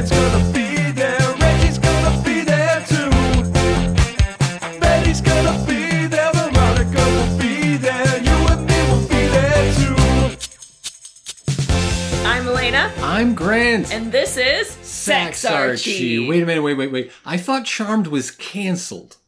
Grant's gonna be there. Reggie's gonna be there too. Betty's gonna be there. Veronica will be there. You and me will be there too. I'm Elena, I'm Grant. and this is Sax Archie. Wait a minute, wait, wait, wait. I thought Charmed was canceled.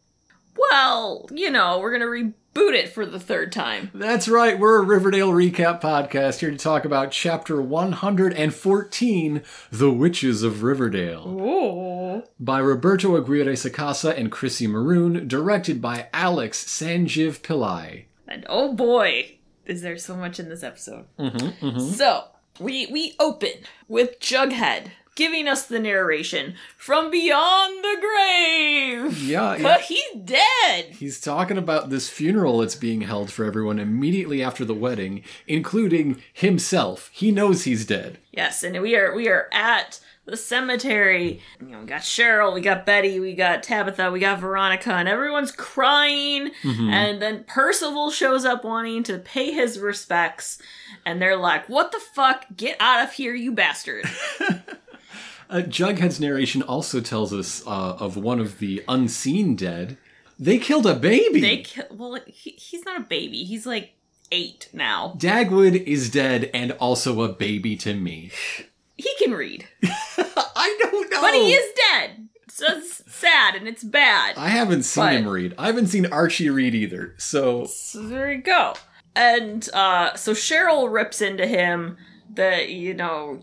Well, you know, we're gonna reboot it for the third time. That's right, we're a Riverdale recap podcast here to talk about chapter 114, The Witches of Riverdale, Ooh. by Roberto Aguirre Sacasa and Chrissy Maroon, directed by Alex Sanjiv Pillai. And oh boy, is there so much in this episode. Mm-hmm, So, we we open with Jughead giving us the narration from beyond the grave. Yeah, yeah. But he's dead. He's talking about this funeral that's being held for everyone immediately after the wedding, including himself. He knows he's dead. Yes, and we are we are at the cemetery. You know, we got Cheryl, we got Betty, we got Tabitha, we got Veronica, and everyone's crying. Mm-hmm. And then Percival shows up wanting to pay his respects, and they're like, "What the fuck? Get out of here, you bastard!" Uh, Jughead's narration also tells us uh, of one of the unseen dead. They killed a baby. they kill. Well, he, he's not a baby. He's like eight now. Dagwood is dead and also a baby to me. He can read, I don't know. but he is dead. So it's sad and it's bad. I haven't seen But- him read. I haven't seen Archie read either. So So there you go. And uh, so Cheryl rips into him that you know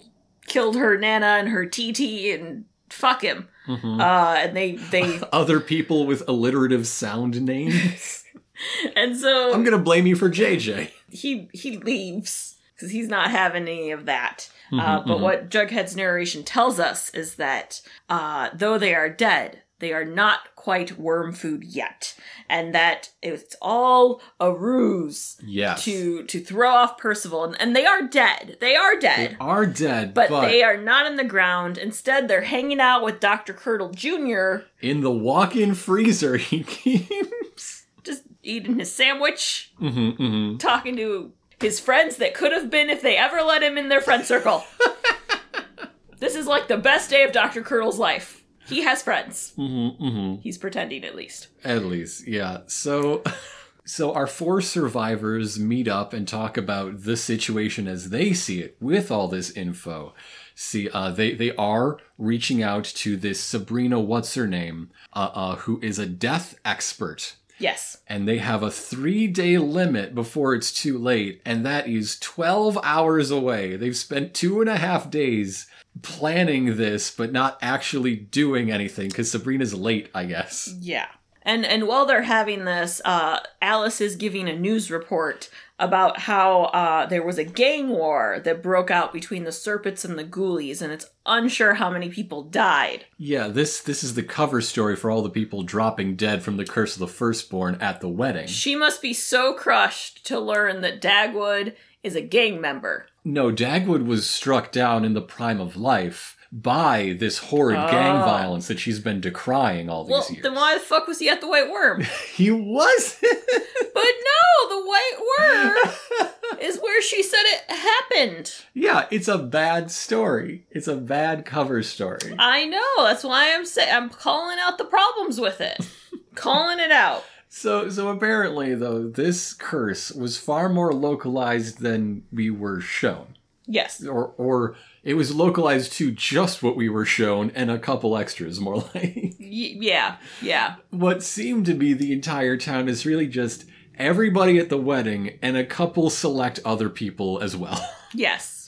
killed her nana and her TT and fuck him. Mm-hmm. Uh, and they they other people with alliterative sound names. and so I'm gonna blame you for JJ. he he leaves because he's not having any of that. Mm-hmm, uh, but what Jughead's narration tells us is that uh, though they are dead, they are not quite worm food yet, and that it's all a ruse Yes. to to throw off Percival, and, and they are dead. They are dead. They Are dead, but, but, they are not in the ground. Instead, they're hanging out with Dr. Curdle Jr., in the walk-in freezer he keeps. just eating his sandwich, hmm hmm talking to his friends that could have been if they ever let him in their friend circle. this is like the best day of Dr. Curdle's life. He has friends. hmm hmm He's pretending at least. At least, yeah. So, so our four survivors meet up and talk about the situation as they see it with all this info. See, uh, they they are reaching out to this Sabrina, what's her name, uh, uh, who is a death expert. Yes. And they have a three day limit before it's too late, and that is 12 hours away. They've spent two and a half days planning this, but not actually doing anything because Sabrina's late, I guess. Yeah. And and while they're having this, uh, Alice is giving a news report about how uh, there was a gang war that broke out between the Serpents and the Ghoulies, and it's unsure how many people died. Yeah, this this is the cover story for all the people dropping dead from the curse of the firstborn at the wedding. She must be so crushed to learn that Dagwood is a gang member. No, Dagwood was struck down in the prime of life by this horrid gang Oh. violence that she's been decrying all these Well, years. then why the fuck was he at the White Worm? he was but no, the White Worm is where she said it happened. Yeah, it's a bad story. It's a bad cover story. I know. That's why I'm saying I'm calling out the problems with it. calling it out. So so apparently though, this curse was far more localized than we were shown. Yes. Or or it was localized to just what we were shown and a couple extras more like. Y- yeah. Yeah. what seemed to be the entire town is really just everybody at the wedding and a couple select other people as well. Yes.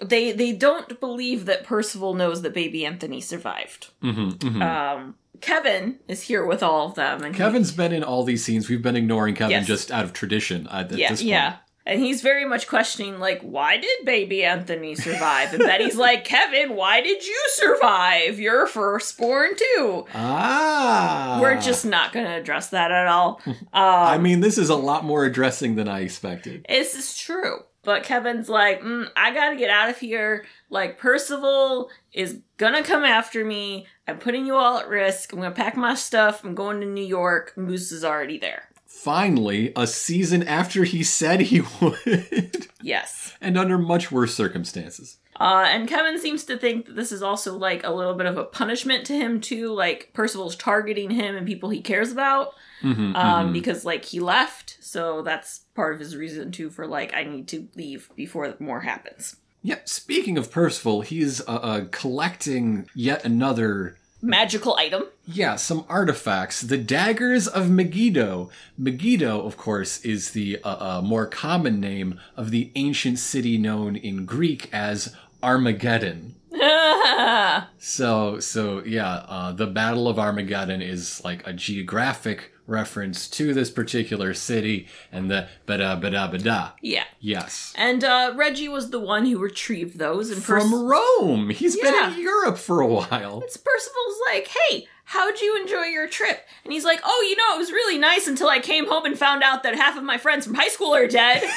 they they don't believe that Percival knows that baby Anthony survived. Mm-hmm, Um, Kevin is here with all of them, and he- Kevin's been in all these scenes. We've been ignoring Kevin Yes. just out of tradition at, at yeah, this point. yeah. And he's very much questioning, like, why did baby Anthony survive? And Betty's like, Kevin, why did you survive? You're firstborn too. Ah. We're just not going to address that at all. Um, I mean, this is a lot more addressing than I expected. This is true. But Kevin's like, mm, I gotta get out of here. Like, Percival is gonna come after me. I'm putting you all at risk. I'm gonna pack my stuff. I'm going to New York. Moose is already there. Finally, a season after he said he would, Yes. and under much worse circumstances. Uh, and Kevin seems to think that this is also like a little bit of a punishment to him too. Like Percival's targeting him and people he cares about, Mhm, um, mhm. because like he left, so that's part of his reason too for like I need to leave before more happens. Yep. Speaking of Percival, he's uh, uh, collecting yet another Magical item. Yeah, some artifacts. The daggers of Megiddo. Megiddo, of course, is the uh, uh, more common name of the ancient city known in Greek as Armageddon. So, so yeah, uh, the Battle of Armageddon is like a geographic reference to this particular city and the bada bada bada. yeah. Yes. And uh, Reggie was the one who retrieved those. And From Perc- Rome. He's been Yeah. in Europe for a while. It's Percival's like, "Hey, how'd you enjoy your trip?" And he's like, "Oh, you know, it was really nice until I came home and found out that half of my friends from high school are dead."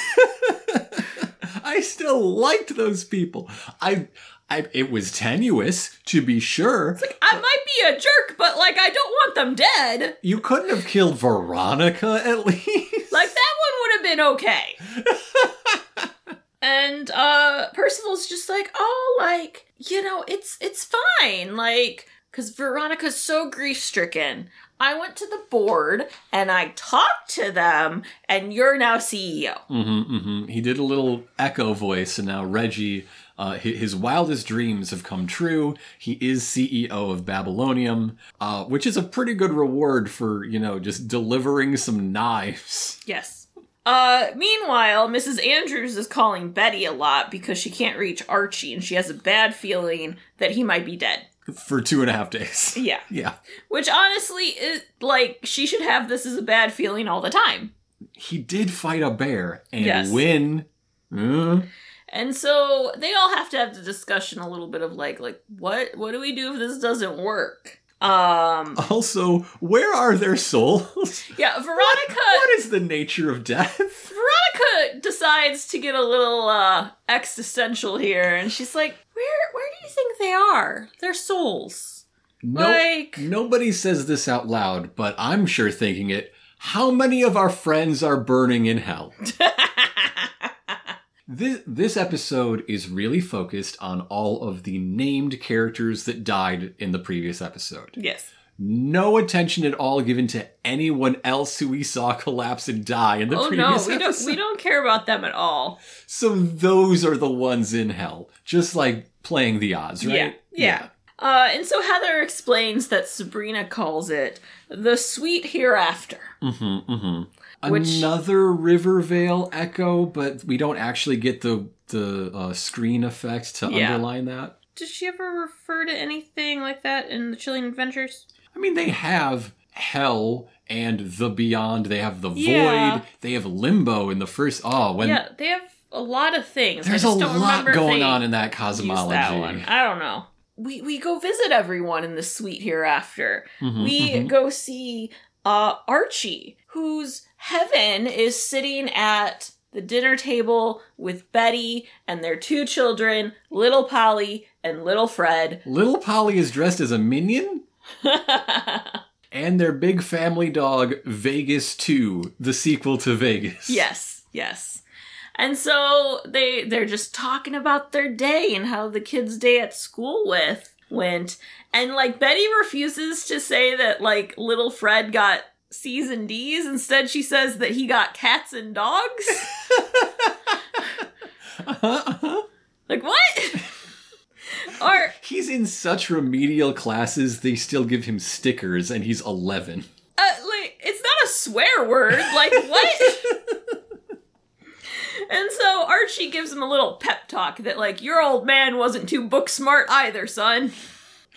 I still liked those people. I, I, it was tenuous, to be sure. Like I might be a jerk, but like, I don't want them dead. You couldn't have killed Veronica at least. Like that one would have been okay. and uh Percival's just like, "Oh, like, you know, it's it's fine." Like cuz Veronica's so grief-stricken. I went to the board and I talked to them and you're now CEO. Mm-hmm, mm-hmm. He did a little echo voice, and now Reggie, uh, hi- his wildest dreams have come true. He is CEO of Babylonium, uh, which is a pretty good reward for you know just delivering some knives Yes. Uh, meanwhile, Mrs. Andrews is calling Betty a lot because she can't reach Archie and she has a bad feeling that he might be dead. for two and a half days. Yeah. Yeah, Which honestly is like she should have this as a bad feeling all the time. he did fight a bear and Yes. win. Uh, And so they all have to have the discussion a little bit of like like what what do we do if this doesn't work? Um Also, where are their souls? yeah, Veronica what is the nature of death? Veronica decides to get a little uh existential here and she's like, "Where where do you think they are? Their souls?" No, Like- nobody says this out loud, but I'm sure thinking it. How many of our friends are burning in hell? This, this episode is really focused on all of the named characters that died in the previous episode. yes. No attention at all given to anyone else who we saw collapse and die in the previous episode. Oh no, previous we don't we don't care about them at all. So those are the ones in hell, just like playing the odds, right? Yeah, yeah. Uh, and so Heather explains that Sabrina calls it the sweet hereafter. Mm-hmm, mm-hmm. Which- Another Rivervale echo, but we don't actually get the the uh, screen effect to Yeah. underline that. Did she ever refer to anything like that in the Chilling Adventures? I mean, they have hell and the beyond. They have the Yeah. void. They have limbo in the first. Oh, when yeah, they have a lot of things. there's I a just don't lot going on in that cosmology. That one. I don't know. We we go visit everyone in the sweet hereafter. Mhm, we mhm. go see uh, Archie, whose heaven is sitting at the dinner table with Betty and their two children, little Polly and little Fred. Little Polly is dressed as a minion. And their big family dog, Vegas 2, the sequel to Vegas. yes, yes. And so they they're just talking about their day and how the kids' day at school with went. And like Betty refuses to say that like little Fred got C's and D's. Instead, she says that he got cats and dogs. like what? or He's in such remedial classes, they still give him stickers, and he's 11. uh, like it's not a swear word. Like what? and so Archie gives him a little pep talk that like your old man wasn't too book smart either, son.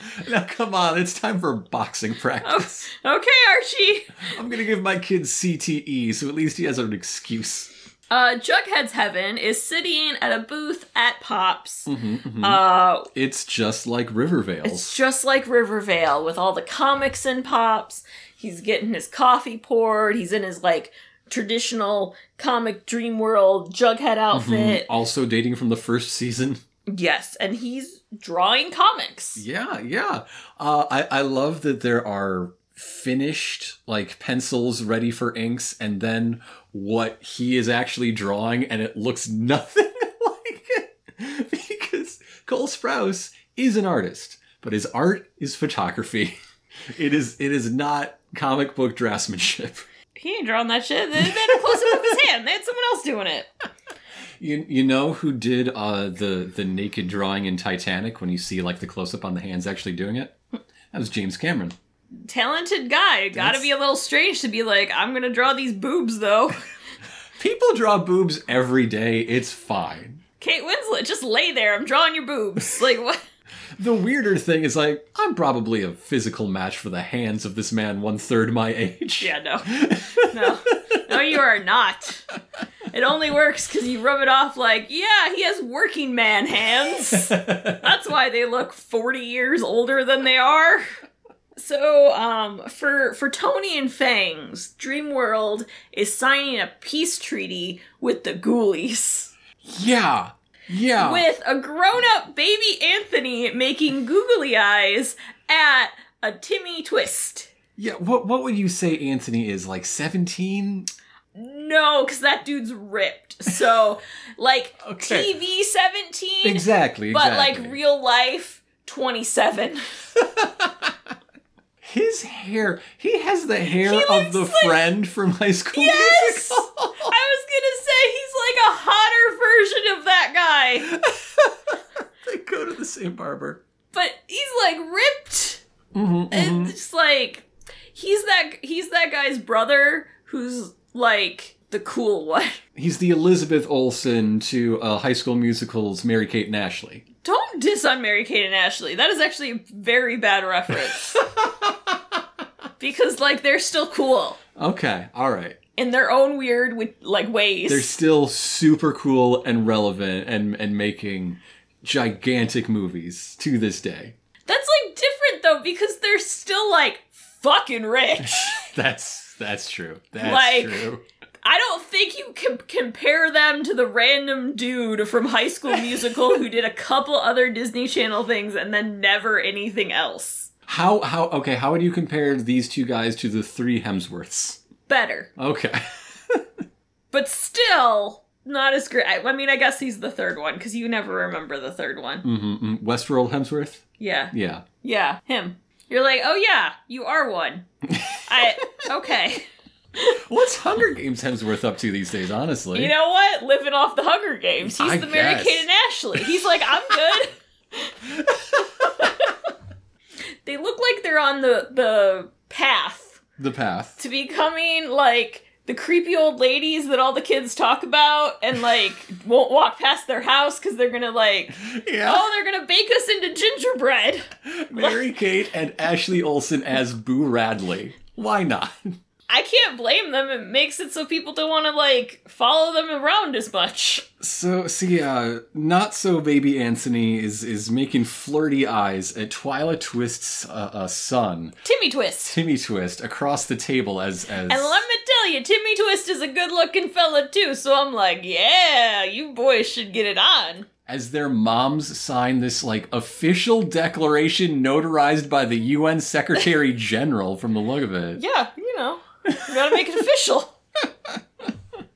Now, come on, it's time for boxing practice. Okay, Archie. I'm gonna give my kid CTE, so at least he has an excuse. Uh, Jughead's Heaven is sitting at a booth at Pops. Mm-hmm, Uh, It's just like Rivervale's. It's just like Riverdale with all the comics and pops. He's getting his coffee poured. He's in his like traditional comic dream world Jughead outfit. also dating from the first season. Yes, and he's drawing comics. Yeah, yeah. Uh, I, I love that there are finished like pencils ready for inks and then what he is actually drawing and it looks nothing like it because Cole Sprouse is an artist but his art is photography it is it is not comic book draftsmanship He ain't drawing that shit. They they had a close up of his hand. They had someone else doing it. you, you know who did uh, the the naked drawing in Titanic when you see like the close up on the hands actually doing it that was James Cameron Talented guy. Gotta be a little strange to be like, I'm gonna draw these boobs though. people draw boobs every day it's fine Kate Winslet, just lay there. I'm drawing your boobs. Like what? The weirder thing is like I'm probably a physical match for the hands of this man one third my age. Yeah, no, no, no. You are not. It only works because you rub it off like, yeah, he has working man hands. That's why they look 40 years older than they are. So, um, for for Tony and Fangs, Dreamworld is signing a peace treaty with the Ghoulies. Yeah. Yeah. with a grown-up baby Anthony making googly eyes at a Timmy twist. yeah. What what would you say Anthony is like 17? No, because that dude's ripped. So, like Okay. TV seventeen, Exactly. but exactly. like real life twenty-seven. his hair. He has the hair of the like- friend from High School Yes, Musical. I was gonna say he's like a hotter version of that guy, they go to the same barber. but he's like ripped. Mhm, and mhm. it's like he's that he's that guy's brother who's like the cool one. He's the Elizabeth Olsen to uh, High School Musical's Mary Kate and Ashley. Don't diss on Mary Kate and Ashley. That is actually a very bad reference. because like they're still cool Okay. All right. in their own weird with like ways. they're still super cool and relevant and and making gigantic movies to this day. That's like different though because they're still like fucking rich. That's that's true. That's Like- true. I don't think you can compare them to the random dude from High School Musical who did a couple other Disney Channel things and then never anything else. How how okay, how would you compare these two guys to the three Hemsworths? Better, Okay. but still not as great. I, I mean, I guess he's the third one because you never remember the third one. mm-hmm. Westworld Hemsworth? Yeah, Yeah. yeah, him. You're like, oh yeah, you are one. I okay. What's Hunger Games Hemsworth up to these days, honestly? You know what? Living off the Hunger Games. He's I the Mary guess. Kate and Ashley. He's like, I'm good. they look like they're on the the path the path. to becoming like the creepy old ladies that all the kids talk about and like won't walk past their house because they're gonna like Yeah. oh they're gonna bake us into gingerbread Mary Kate and Ashley Olsen as Boo Radley. Why not? I can't blame them it makes it so people don't want to like follow them around as much So see, uh, not so baby Anthony is is making flirty eyes at Twyla Twist's uh, uh, son, timmy twist Timmy Twist, across the table as as And let me tell you, Timmy Twist is a good looking fella too, so I'm like, yeah, you boys should get it on. as their moms sign this like official declaration notarized by the UN Secretary General from the look of it. Yeah, you know, we gotta make it official.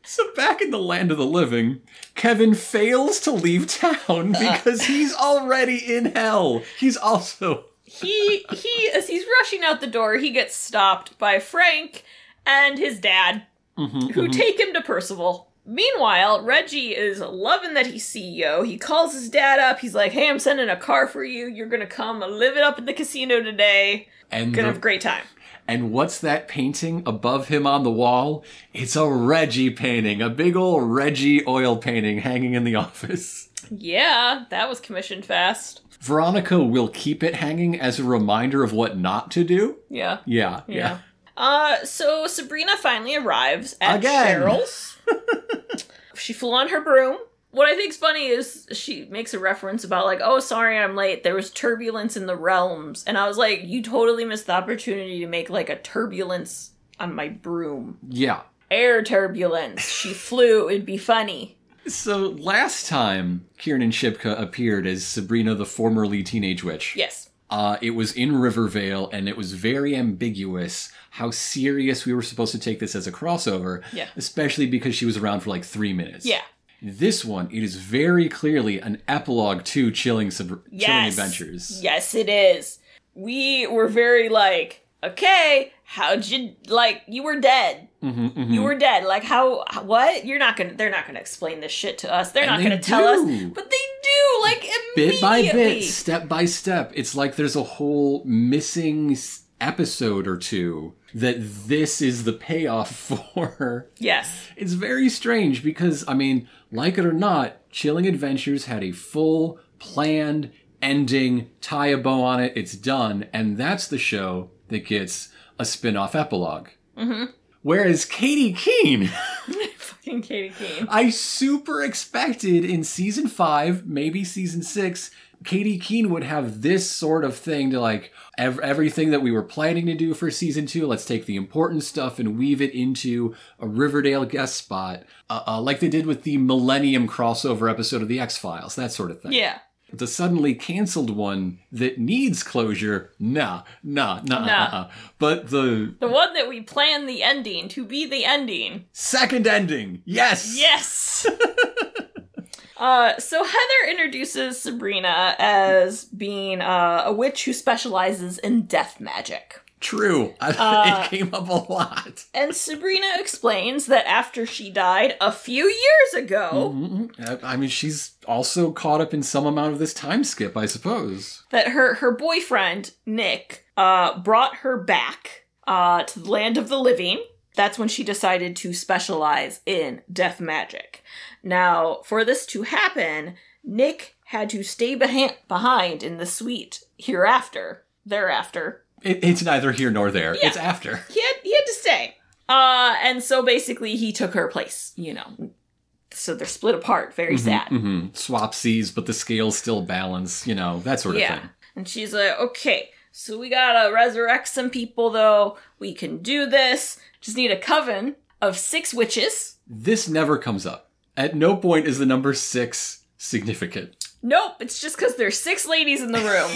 So back in the land of the living, Kevin fails to leave town because he's already in hell. He's also He he as he's rushing out the door, he gets stopped by Frank and his dad, mm-hmm, who mm-hmm. take him to Percival. Meanwhile, Reggie is loving that he's CEO. He calls his dad up. He's like, "Hey, I'm sending a car for you. You're gonna come live it up at the casino today. and Gonna the- have a great time." And what's that painting above him on the wall? It's a Reggie painting, a big old Reggie oil painting hanging in the office. Yeah, that was commissioned fast. Veronica will keep it hanging as a reminder of what not to do. Yeah. Yeah, yeah. Yeah. Uh, so Sabrina finally arrives at Again. Cheryl's. she flew on her broom. What I think's funny is she makes a reference about like, oh, sorry, I'm late. There was turbulence in the realms, and I was like, you totally missed the opportunity to make like a turbulence on my broom. Yeah. Air turbulence. She flew. It'd be funny. So last time Kiernan Shipka appeared as Sabrina the formerly teenage witch. Yes. Uh, it was in Rivervale, and it was very ambiguous how serious we were supposed to take this as a crossover. Yeah. Especially because she was around for like three minutes. Yeah. This one, it is very clearly an epilogue to Chilling, Sub- Chilling Adventures. Yes, it is. We were very like, okay, how'd you like? You were dead. Mm-hmm, You were dead. Like how? What? You're not gonna. They're not gonna explain this shit to us. They're And not they gonna tell us. But they do. Like bit by bit, step by step. It's like there's a whole missing episode or two that this is the payoff for. Yes. It's very strange because, I mean, like it or not, Chilling Adventures had a full, planned ending, tie a bow on it, it's done, and that's the show that gets a spin off epilogue. Mm-hmm. Whereas Katy Keene. Fucking Katy Keene. I super expected in season five, maybe season six, Katy Keene would have this sort of thing to like ev- everything that we were planning to do for season two. Let's take the important stuff and weave it into a Riverdale guest spot, uh, uh, like they did with the Millennium crossover episode of The X Files, that sort of thing. Yeah. The suddenly canceled one that needs closure, nah, nah, nah, Nah. nah. But the The one that we planned the ending to be the ending. second ending, yes, Yes. Uh, so Heather introduces Sabrina as being uh, a witch who specializes in death magic. true. Uh, it came up a lot. And Sabrina explains that after she died a few years ago, Mhm. I mean, she's also caught up in some amount of this time skip, I suppose. that her her boyfriend Nick uh, brought her back uh, to the land of the living. That's when she decided to specialize in death magic. Now, for this to happen, Nick had to stay beha- behind in the sweet hereafter, thereafter. It, it's neither here nor there. Yeah. It's after. He had he had to stay. Uh, and so basically, he took her place. You know, so they're split apart. Very sad. hmm Swap seas, but the scales still balance. You know that sort of Yeah. thing. And she's like, okay, so we gotta resurrect some people, though. We can do this. Just need a coven of six witches. This never comes up. At no point is the number six significant. Nope, it's just because there's six ladies in the room.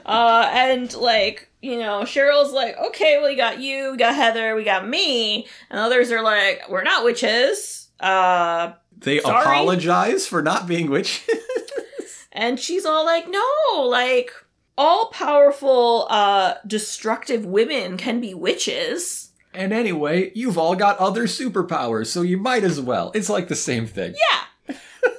uh, and like, you know, Cheryl's like, okay, well, we got you, we got Heather, we got me. And others are like, we're not witches. Uh, They Sorry? apologize for not being witches. And she's all like, no, like, all powerful, uh, destructive women can be witches. And anyway, you've all got other superpowers, so you might as well. It's like the same thing. Yeah.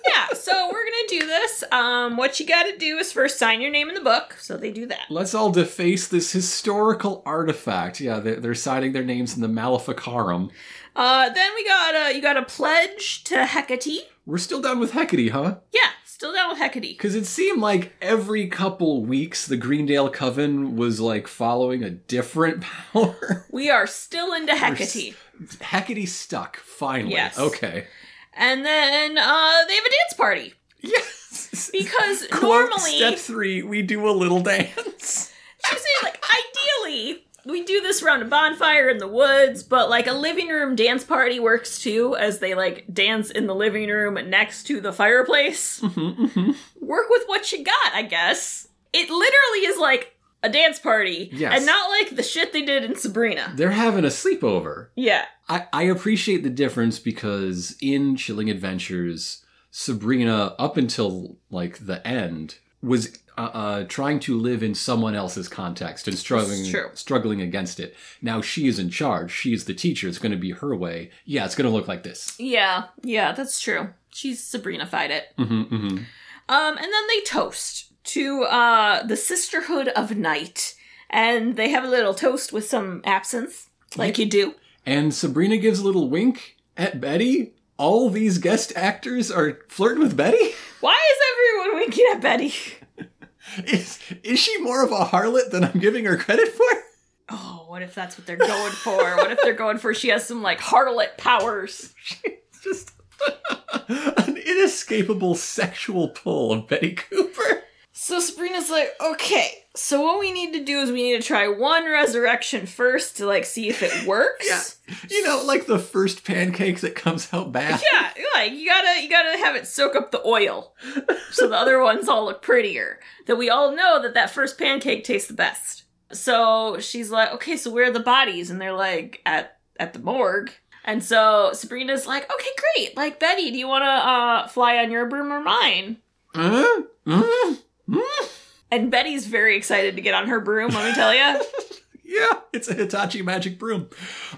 yeah, so we're gonna do this. Um, what you gotta do is first sign your name in the book. So they do that. Let's all deface this historical artifact. Yeah, they're, they're signing their names in the Maleficarum. Uh, then we got uh, you got a pledge to Hecate. We're still down with Hecate, huh? Yeah, still down with Hecate. Because it seemed like every couple weeks the Greendale Coven was like following a different power. We are still into Hecate. Hecate stuck, finally. Yes. Okay. And then uh, they have a dance party Yes. because Quote, normally step three, we do a little dance. she was saying like ideally we do this around a bonfire in the woods, but like a living room dance party works too, as they like dance in the living room next to the fireplace. Mm-hmm, Work with what you got, I guess. It literally is like a dance party, Yes. and not like the shit they did in Sabrina. They're having a sleepover. Yeah, I, I appreciate the difference because in Chilling Adventures, Sabrina, up until like the end, was uh, uh, trying to live in someone else's context and struggling struggling against it. Now she is in charge. She is the teacher. It's going to be her way. Yeah, it's going to look like this. yeah, yeah. That's true. She's Sabrina-fied it. hmm hmm Um, and then they toast to uh the Sisterhood of Night, and they have a little toast with some absinthe, like you do. And Sabrina gives a little wink at Betty. All these guest actors are flirting with Betty. Why is everyone winking at Betty? Is is she more of a harlot than I'm giving her credit for? Oh, what if that's what they're going for? What if they're going for she has some like harlot powers? She's just an inescapable sexual pull of Betty Cooper. So Sabrina's like, okay, so what we need to do is we need to try one resurrection first to like see if it works. Yeah. You know, like the first pancake that comes out bad. Yeah, like you gotta you gotta have it soak up the oil, so the other ones all look prettier. That we all know that that first pancake tastes the best. So she's like, okay, so where are the bodies? And they're like at at the morgue. And so Sabrina's like, okay, great. Like Betty, do you want to uh, fly on your broom or mine? Uh, uh. And Betty's very excited to get on her broom. Let me tell you. Yeah, it's a Hitachi magic broom.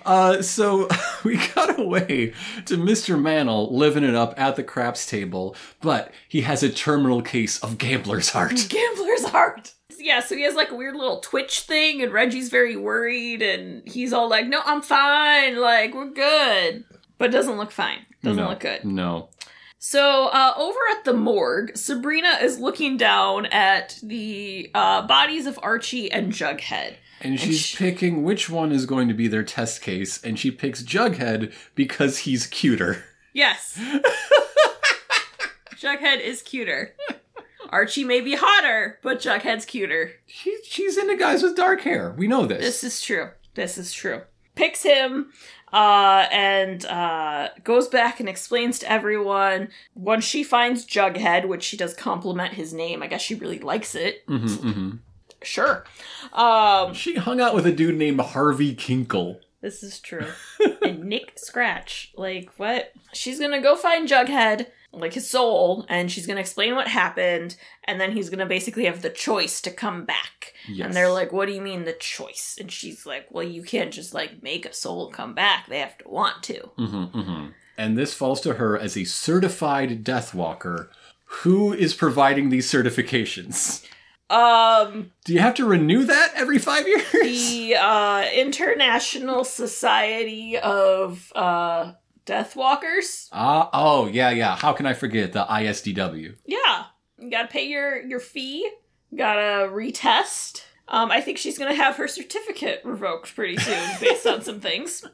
Uh, so we cut away to Mr. Mantle living it up at the craps table, but he has a terminal case of gambler's heart. Gambler's heart. Yeah, so he has like a weird little twitch thing, and Reggie's very worried, and he's all like, "No, I'm fine. Like we're good," but doesn't look fine. Doesn't no, look good. No. So uh, over at the morgue, Sabrina is looking down at the uh, bodies of Archie and Jughead. And she's sh- picking which one is going to be their test case, and she picks Jughead because he's cuter. Yes, Jughead is cuter. Archie may be hotter, but Jughead's cuter. She, she's into guys with dark hair. We know this. This is true. This is true. Picks him uh, and uh, goes back and explains to everyone. Once she finds Jughead, which she does compliment his name, I guess she really likes it. Mhm, mhm. Sure. Um, She hung out with a dude named Harvey Kinkle. this is true. and Nick Scratch. Like, what? She's gonna go find Jughead, like his soul, and she's gonna explain what happened, and then he's gonna basically have the choice to come back. Yes. And they're like, what do you mean the choice? And she's like, well, you can't just like make a soul come back. They have to want to. hmm hmm And this falls to her as a certified death walker. Who is providing these certifications? Um, Do you have to renew that every five years? the uh, International Society of uh, Death Walkers. Ah, oh, yeah, yeah. How can I forget the ISDW? Yeah, you gotta pay your your fee. Gotta retest. Um, I think she's gonna have her certificate revoked pretty soon based on some things.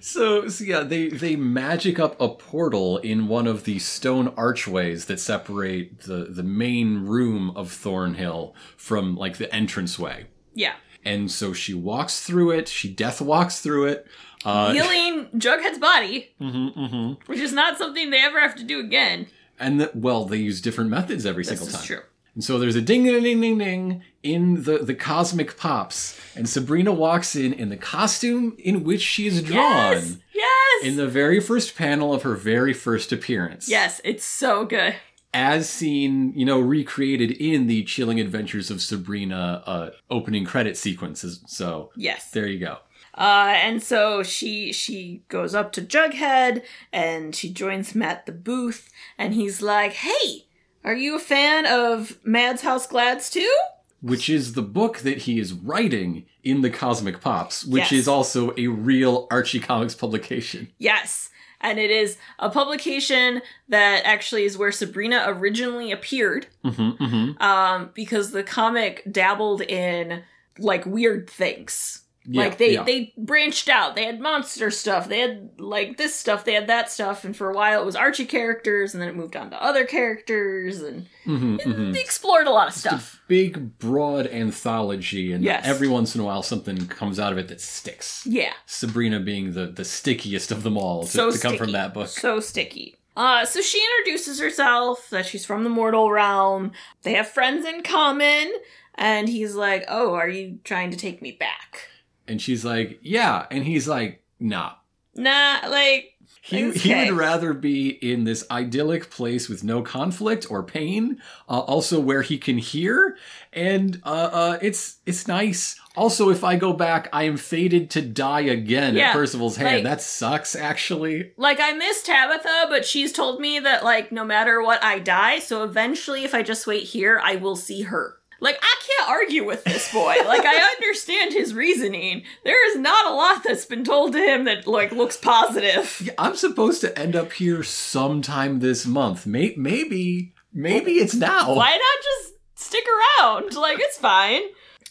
So, so yeah, they they magic up a portal in one of the stone archways that separate the the main room of Thornhill from like the entranceway. Yeah, And so she walks through it. She death walks through it. Uh, healing Jughead's body, mhm, mhm. which is not something they ever have to do again. And the, well, they use different methods every This single time. true. And so there's a ding ding ding ding ding in the the cosmic pops, and Sabrina walks in in the costume in which she is drawn Yes, yes, in the very first panel of her very first appearance. yes. It's so good. as seen, you know, recreated in the Chilling Adventures of Sabrina uh, opening credit sequences. So Yes. there you go. Uh, and so she she goes up to Jughead and she joins him at the booth and he's like, "Hey, are you a fan of Madhouse Glads too?" Which is the book that he is writing in the Cosmic Pops, which Yes. is also a real Archie Comics publication. Yes. And it is a publication that actually is where Sabrina originally appeared, hmm hmm um, because the comic dabbled in like weird things. Yeah, like they yeah. they branched out. They had monster stuff. They had like this stuff. They had that stuff. And for a while it was Archie characters, and then it moved on to other characters, and hmm hmm they explored a lot of stuff. Big, broad anthology, and Yes. every once in a while something comes out of it that sticks. Yeah, Sabrina being the, the stickiest of them all to, so to come from that book. So sticky. Uh, so she introduces herself that she's from the mortal realm. They have friends in common, and he's like, "Oh, are you trying to take me back?" And she's like, yeah. And he's like, nah. Nah, like He, he would rather be in this idyllic place with no conflict or pain, uh, also where he can hear, and uh, uh, it's it's nice. Also, if I go back, I am fated to die again Yeah, at Percival's hand. like- that sucks, actually. like I miss Tabitha, but she's told me that like no matter what I die, so eventually if I just wait here, I will see her. Like I can't argue with this boy. like I understand his reasoning. There is not a lot that's been told to him that like looks positive. Yeah, I'm supposed to end up here sometime this month. May- maybe, maybe it's now. Why not just stick around? Like it's fine.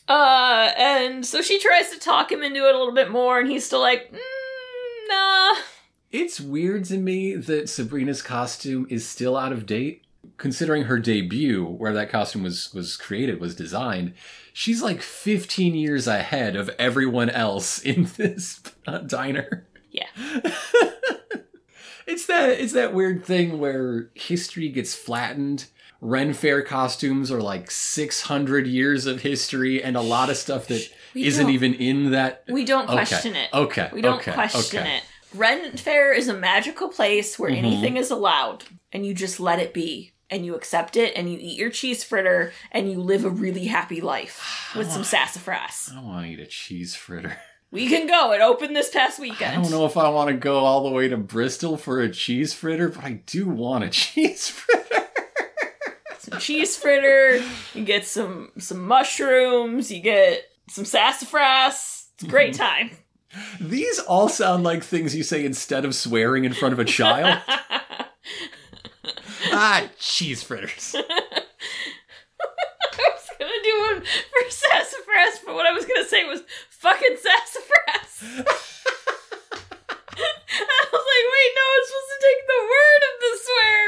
Uh, and so she tries to talk him into it a little bit more, and he's still like, mm, nah. It's weird to me that Sabrina's costume is still out of date. Considering her debut, where that costume was was created, was designed, she's like 15 years ahead of everyone else in this diner. Yeah. It's that it's that weird thing where history gets flattened. Ren Fair costumes are like 600 years of history and a lot of stuff that isn't even in that. We don't Okay, question it. okay, We don't okay, question okay. it. Ren Fair is a magical place where Mhm. anything is allowed, and you just let it be, and you accept it, and you eat your cheese fritter, and you live a really happy life with some sassafras. I don't want to eat a cheese fritter. We can go. It opened this past weekend. I don't know if I want to go all the way to Bristol for a cheese fritter, but I do want a cheese fritter. Some cheese fritter. You get some some mushrooms. You get some sassafras. It's a great time. These all sound like things you say instead of swearing in front of a child. ah, cheese fritters. I was gonna do one for sassafras, but what I was gonna say was fucking sassafras. I was like, wait, no, I'm supposed to take the word of the swear,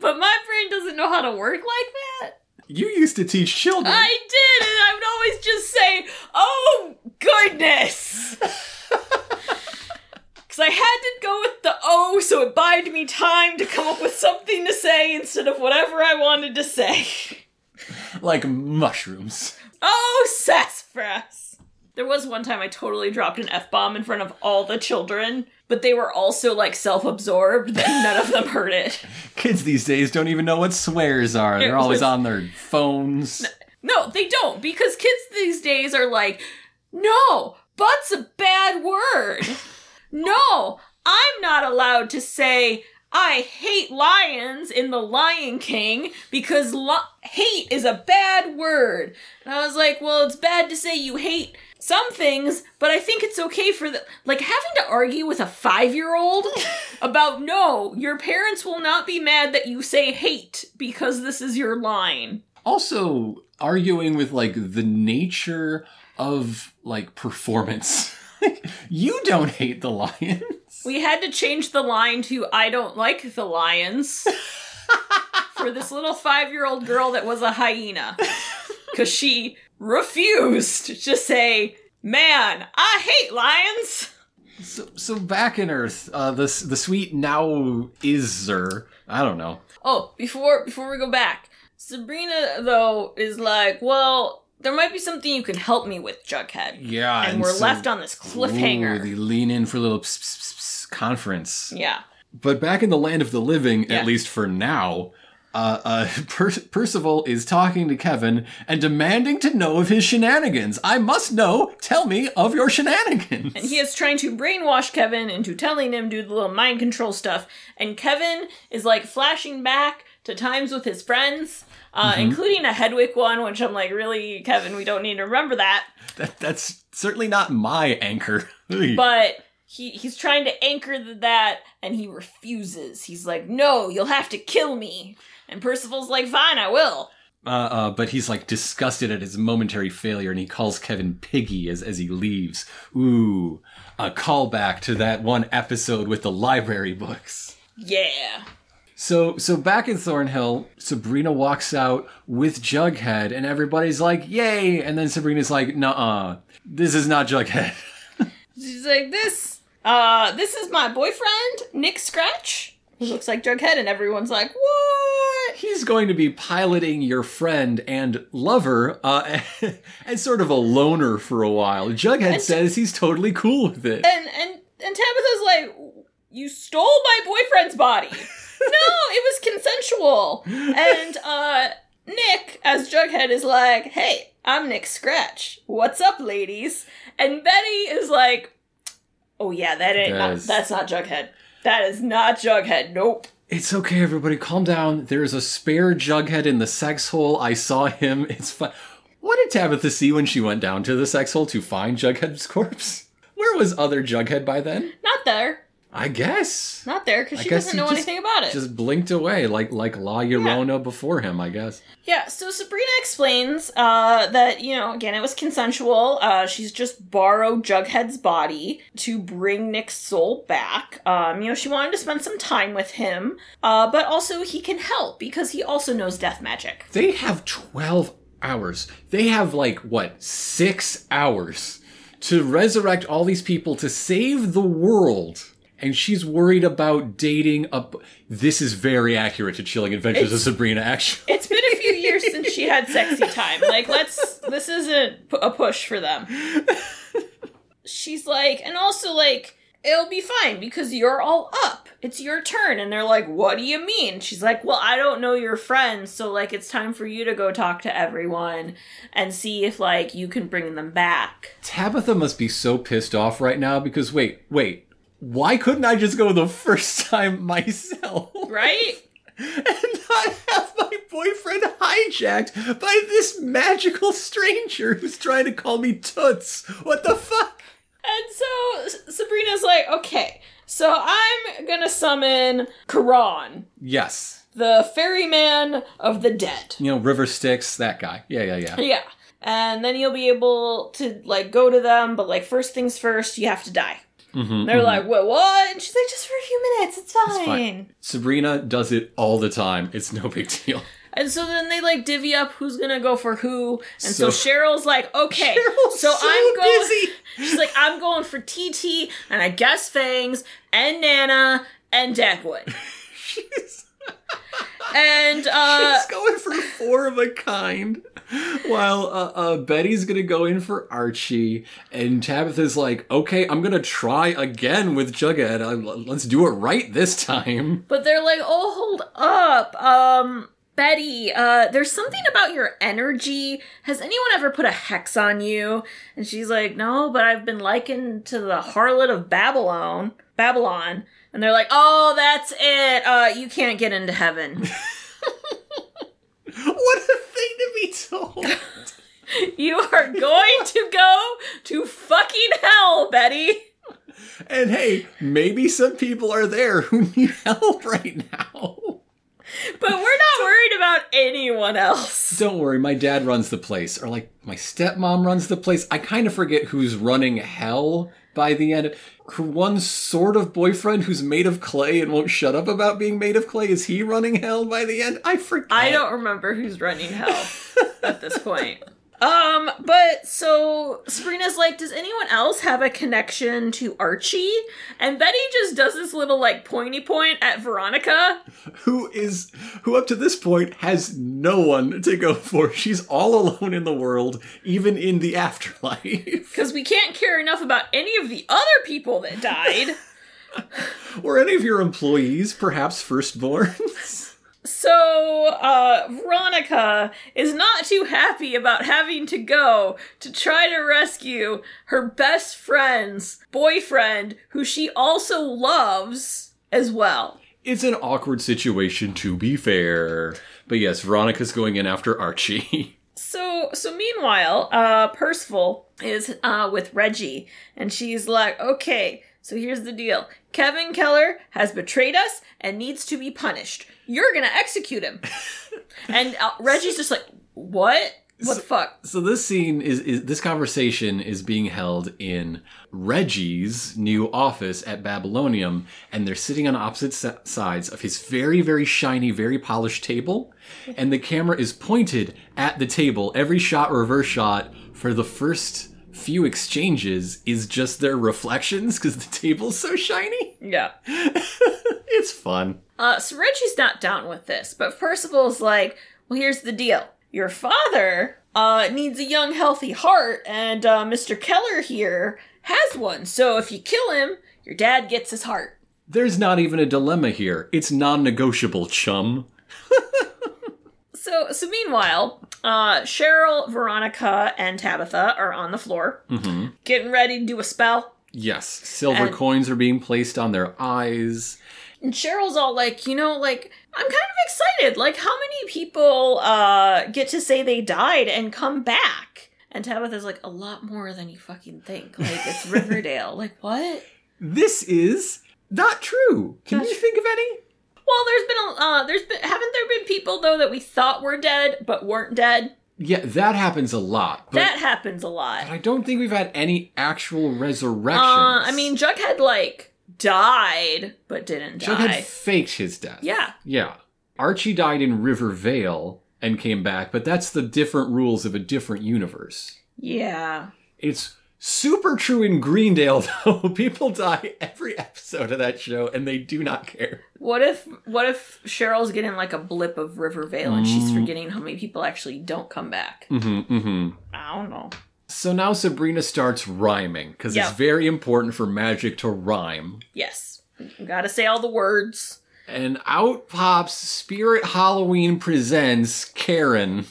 but my brain doesn't know how to work like that. You used to teach children. I did, and I would always just say, oh goodness. Because I had to go with the O, so it bided me time to come up with something to say instead of whatever I wanted to say. like mushrooms. Oh, sassafras! There was one time I totally dropped an F bomb in front of all the children, but they were also like self absorbed that none of them heard it. Kids these days don't even know what swears are. They're It always on their phones. No, they don't, because kids these days are like, no, butt's a bad word. no, I'm not allowed to say, I hate lions in The Lion King because li- hate is a bad word. And I was like, well, it's bad to say you hate some things, but I think it's okay for the like having to argue with a 5-year-old about no, your parents will not be mad that you say hate because this is your line. Also, arguing with like the nature of like performance. Like, you don't hate the lions. We had to change the line to I don't like the lions for this little five year old girl that was a hyena. Because she refused to say, Man, I hate lions. So, so back in Earth, uh, the the sweet now is iser. I don't know. Oh, before before we go back, Sabrina though is like, Well, there might be something you can help me with, Jughead. Yeah, And, we're so- left on this cliffhanger. Ooh, they lean in for a little pss, pss, pss conference. yeah. But back in the land of the living, Yeah. at least for now, uh, uh, per- Percival is talking to Kevin and demanding to know of his shenanigans. I must know. Tell me of your shenanigans. And he is trying to brainwash Kevin into telling him do the little mind control stuff. And Kevin is like flashing back to times with his friends, uh, including a Hedwig one, which I'm like, really, Kevin, we don't need to remember that. That- that's certainly not my anchor. But he he's trying to anchor that, and he refuses. He's like, no, you'll have to kill me. And Percival's like, fine, I will. uh, uh, but he's like disgusted at his momentary failure, and he calls Kevin Piggy as as he leaves. Ooh, a callback to that one episode with the library books. Yeah. So, so back in Thornhill, Sabrina walks out with Jughead, and everybody's like, "Yay!" And then Sabrina's like, "Nuh-uh, this is not Jughead." She's like, this, uh, this is my boyfriend, Nick Scratch. He looks like Jughead, and everyone's like, what? He's going to be piloting your friend and lover, uh, and sort of a loner for a while. Jughead says he's totally cool with it. And and and Tabitha's like, you stole my boyfriend's body. no, it was consensual. And uh, Nick, as Jughead, is like, hey, I'm Nick Scratch. What's up, ladies? And Betty is like, oh yeah, that ain't not, That's- that's not Jughead. That is not Jughead. Nope. It's okay, everybody, calm down. There's a spare Jughead in the sex hole. I saw him. It's fine. What did Tabitha see when she went down to the sex hole to find Jughead's corpse? Where was other Jughead by then? Not there. I guess. Not there because she doesn't know anything about it. Just blinked away like like La Llorona before him, I guess. Yeah, so Sabrina explains uh, that, you know, again, it was consensual. Uh, she's just borrowed Jughead's body to bring Nick's soul back. Um, you know, she wanted to spend some time with him, uh, but also he can help because he also knows death magic. They have 12 hours. They have like what, 6 hours to resurrect all these people to save the world. And she's worried about dating up. This is very accurate to Chilling Adventures of Sabrina, actually. It's been a few years since she had sexy time. Like, let's. This isn't a push for them. She's like, and also, like, it'll be fine because you're all up. It's your turn. And they're like, what do you mean? She's like, well, I don't know your friends. So, like, it's time for you to go talk to everyone and see if, like, you can bring them back. Tabitha must be so pissed off right now because wait, wait. Why couldn't I just go the first time myself? Right? and not have my boyfriend hijacked by this magical stranger who's trying to call me Toots. What the fuck? And so Sabrina's like, okay, so I'm gonna summon Charon, Yes. the ferryman of the dead. You know, River Styx, that guy. Yeah, yeah, yeah. Yeah. And then you'll be able to like go to them, but like first things first, you have to die. Mhm, They're mhm. like, what? What? And she's like, just for a few minutes, it's fine. fine. Sabrina does it all the time. It's no big deal. And so then they like divvy up who's gonna go for who. And so, So- Cheryl's like, okay, Cheryl's so, so I'm going. busy. She's like, I'm going for TT, and I guess Fangs and Nana and Dagwood. She's, And uh, she's going for four of a kind. While uh, uh, Betty's gonna go in for Archie, and Tabitha's like, "Okay, I'm gonna try again with Jughead. Uh, let's do it right this time." But they're like, oh, hold up. Um, Betty, uh, there's something about your energy. Has anyone ever put a hex on you? And she's like, no, but I've been likened to the harlot of Babylon. Babylon. And they're like, oh, that's it. Uh, you can't get into heaven. What a thing to be told. you are going to go to fucking hell, Betty. And hey, maybe some people are there who need help right now. But we're not worried about anyone else. Don't worry, my dad runs the place, or like my stepmom runs the place. I kind of forget who's running hell by the end. Her one sort of boyfriend who's made of clay and won't shut up about being made of clay, is he running hell by the end? I forget. I don't remember who's running hell at this point. Um, but so Sabrina's like, does anyone else have a connection to Archie? And Betty just does this little like pointy point at Veronica. Who is who up to this point has no one to go for. She's all alone in the world, even in the afterlife. Because we can't care enough about any of the other people that died. or any of your employees, perhaps firstborns. So, uh, Veronica is not too happy about having to go to try to rescue her best friend's boyfriend, who she also loves as well. It's an awkward situation, to be fair. But yes, Veronica's going in after Archie. So, so meanwhile, uh, Percival is uh, with Reggie, and she's like, "Okay, so here's the deal: Kevin Keller has betrayed us and needs to be punished. You're gonna execute him." and uh, Reggie's just like, "What? What the fuck?" so this scene is, is this conversation is being held in Reggie's new office at Babylonium, and they're sitting on opposite s- sides of his very, very shiny, very polished table, and the camera is pointed at the table. Every shot, reverse shot for the first few exchanges is just their reflections because the table's so shiny. Yeah. It's fun. Uh, so Reggie's not down with this, but Percival's like, well, here's the deal. Your father uh, needs a young, healthy heart, and uh, Mr. Keller here has one. So if you kill him, your dad gets his heart. There's not even a dilemma here. It's non-negotiable, chum. So, so meanwhile, uh, Cheryl, Veronica, and Tabitha are on the floor, getting ready to do a spell. Yes, silver And- coins are being placed on their eyes. And Cheryl's all like, you know, like, I'm kind of excited. Like, how many people uh, get to say they died and come back? And Tabitha's like, a lot more than you fucking think. Like, it's Riverdale. like, what? This is Not true. Can Not you true. think of any? Well, there's been a uh, there's been haven't there been people though that we thought were dead but weren't dead? Yeah, that happens a lot. But, that happens a lot. but I don't think we've had any actual resurrections. Uh, I mean, Jughead like died but didn't Jughead die. faked his death. Yeah. Yeah. Archie died in Rivervale and came back, but that's the different rules of a different universe. Yeah. It's super true in Greendale, though. People die every episode of that show, and they do not care. What if what if Cheryl's getting like a blip of Rivervale and Mm. she's forgetting how many people actually don't come back? Mm-hmm, mm-hmm. I don't know. So now Sabrina starts rhyming, because Yeah. it's very important for magic to rhyme. Yes. You gotta say all the words. And out pops Spirit Halloween presents Charon,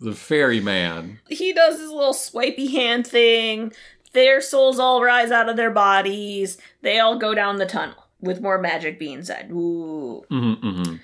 the ferryman. He does his little swipey hand thing. Their souls all rise out of their bodies. They all go down the tunnel with more magic being said. Ooh. Mm-hmm, mm-hmm.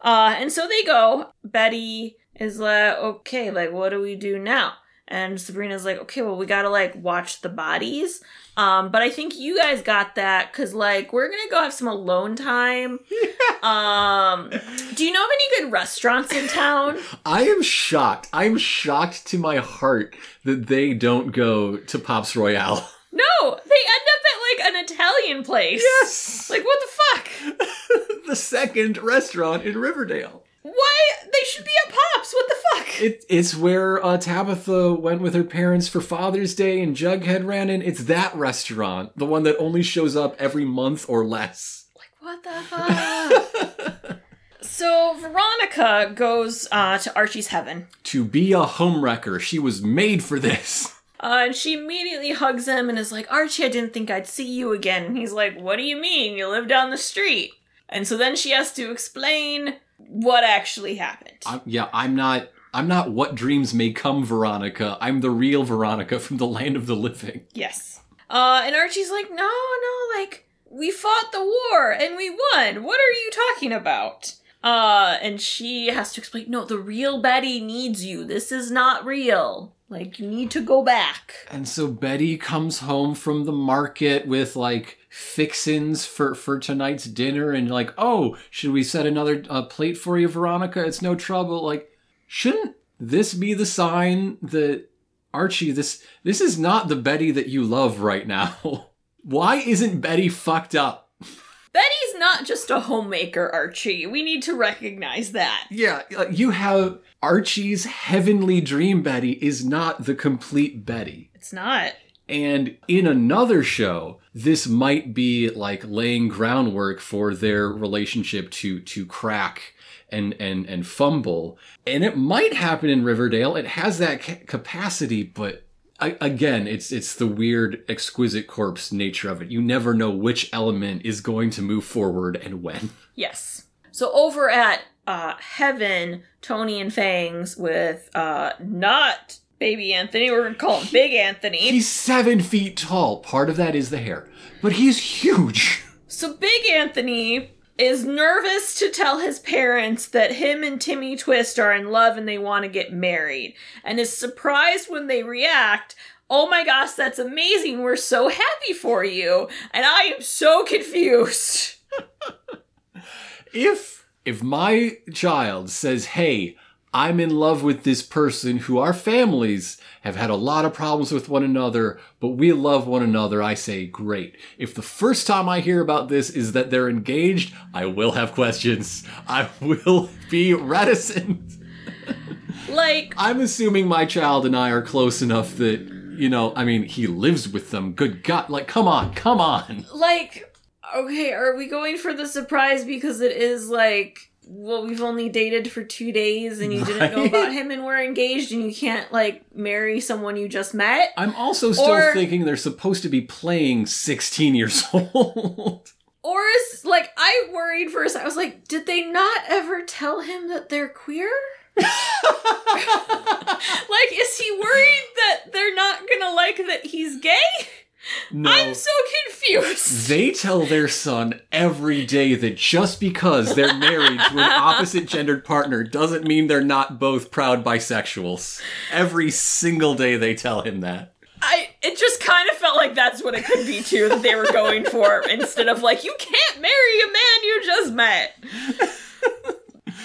Uh, and so they go. Betty is like, okay, like, what do we do now? And Sabrina's like, okay, well, we gotta like watch the bodies. Um, but I think you guys got that because like we're gonna go have some alone time. um, do you know of any good restaurants in town? I am shocked. I am shocked to my heart that they don't go to Pops Royale. No, they end up at like an Italian place. Yes! Like what the fuck? the second restaurant in Riverdale. Why they should be at Pops? What the fuck? It, it's where uh, Tabitha went with her parents for Father's Day and Jughead ran in. It's that restaurant, the one that only shows up every month or less. Like what the fuck? so Veronica goes uh, to Archie's heaven. To be a homewrecker, she was made for this. Uh, and she immediately hugs him and is like, Archie, I didn't think I'd see you again. And he's like, What do you mean? You live down the street. And so then she has to explain what actually happened. I'm, yeah, I'm not. I'm not what dreams may come, Veronica. I'm the real Veronica from the land of the living. yes. Uh, and Archie's like, No, no, like, we fought the war and we won. What are you talking about? Uh, and she has to explain, No, the real Betty needs you. This is not real. Like, you need to go back. And so Betty comes home from the market with like fixins for for tonight's dinner, and like, oh, should we set another uh, plate for you, Veronica? It's no trouble. Like, shouldn't this be the sign that Archie, this this is not the Betty that you love right now. Why isn't Betty fucked up? Betty's not just a homemaker, Archie. We need to recognize that. Yeah, you have Archie's heavenly dream Betty is not the complete Betty. It's not. And in another show, this might be like laying groundwork for their relationship to to crack and and and fumble. And it might happen in Riverdale. It has that ca- capacity, but I, again, it's it's the weird exquisite corpse nature of it. You never know which element is going to move forward and when. Yes. So over at uh Heaven, Toni and Fangs with uh not baby Anthony, we're gonna call him Big Anthony. He's seven feet tall. Part of that is the hair, but he's huge. so Big Anthony is nervous to tell his parents that him and Timmy Twist are in love and they want to get married, and is surprised when they react. Oh my gosh, that's amazing. We're so happy for you. And I am so confused. if if my child says hey i'm in love with this person who our families have had a lot of problems with one another but we love one another. I say great. If the first time i hear about this is that they're engaged i will have questions. I will be reticent. Like, i'm assuming my child and i are close enough that you know i mean he lives with them. Good god like come on come on. Like okay are we going for the surprise because it is like well we've only dated for two days and you didn't know about him and we're engaged and you can't like marry someone you just met? I'm also still Or- thinking they're supposed to be playing 16 years old. Or is like i worried for a second i was like did they not ever tell him that they're queer? Like is he worried that they're not gonna like that he's gay no i'm so confused They tell their son every day that just because they're married to an opposite gendered partner doesn't mean they're not both proud bisexuals. Every single day they tell him that. I it just kind of felt like that's what it could be too that they were going for instead of like you can't marry a man you just met.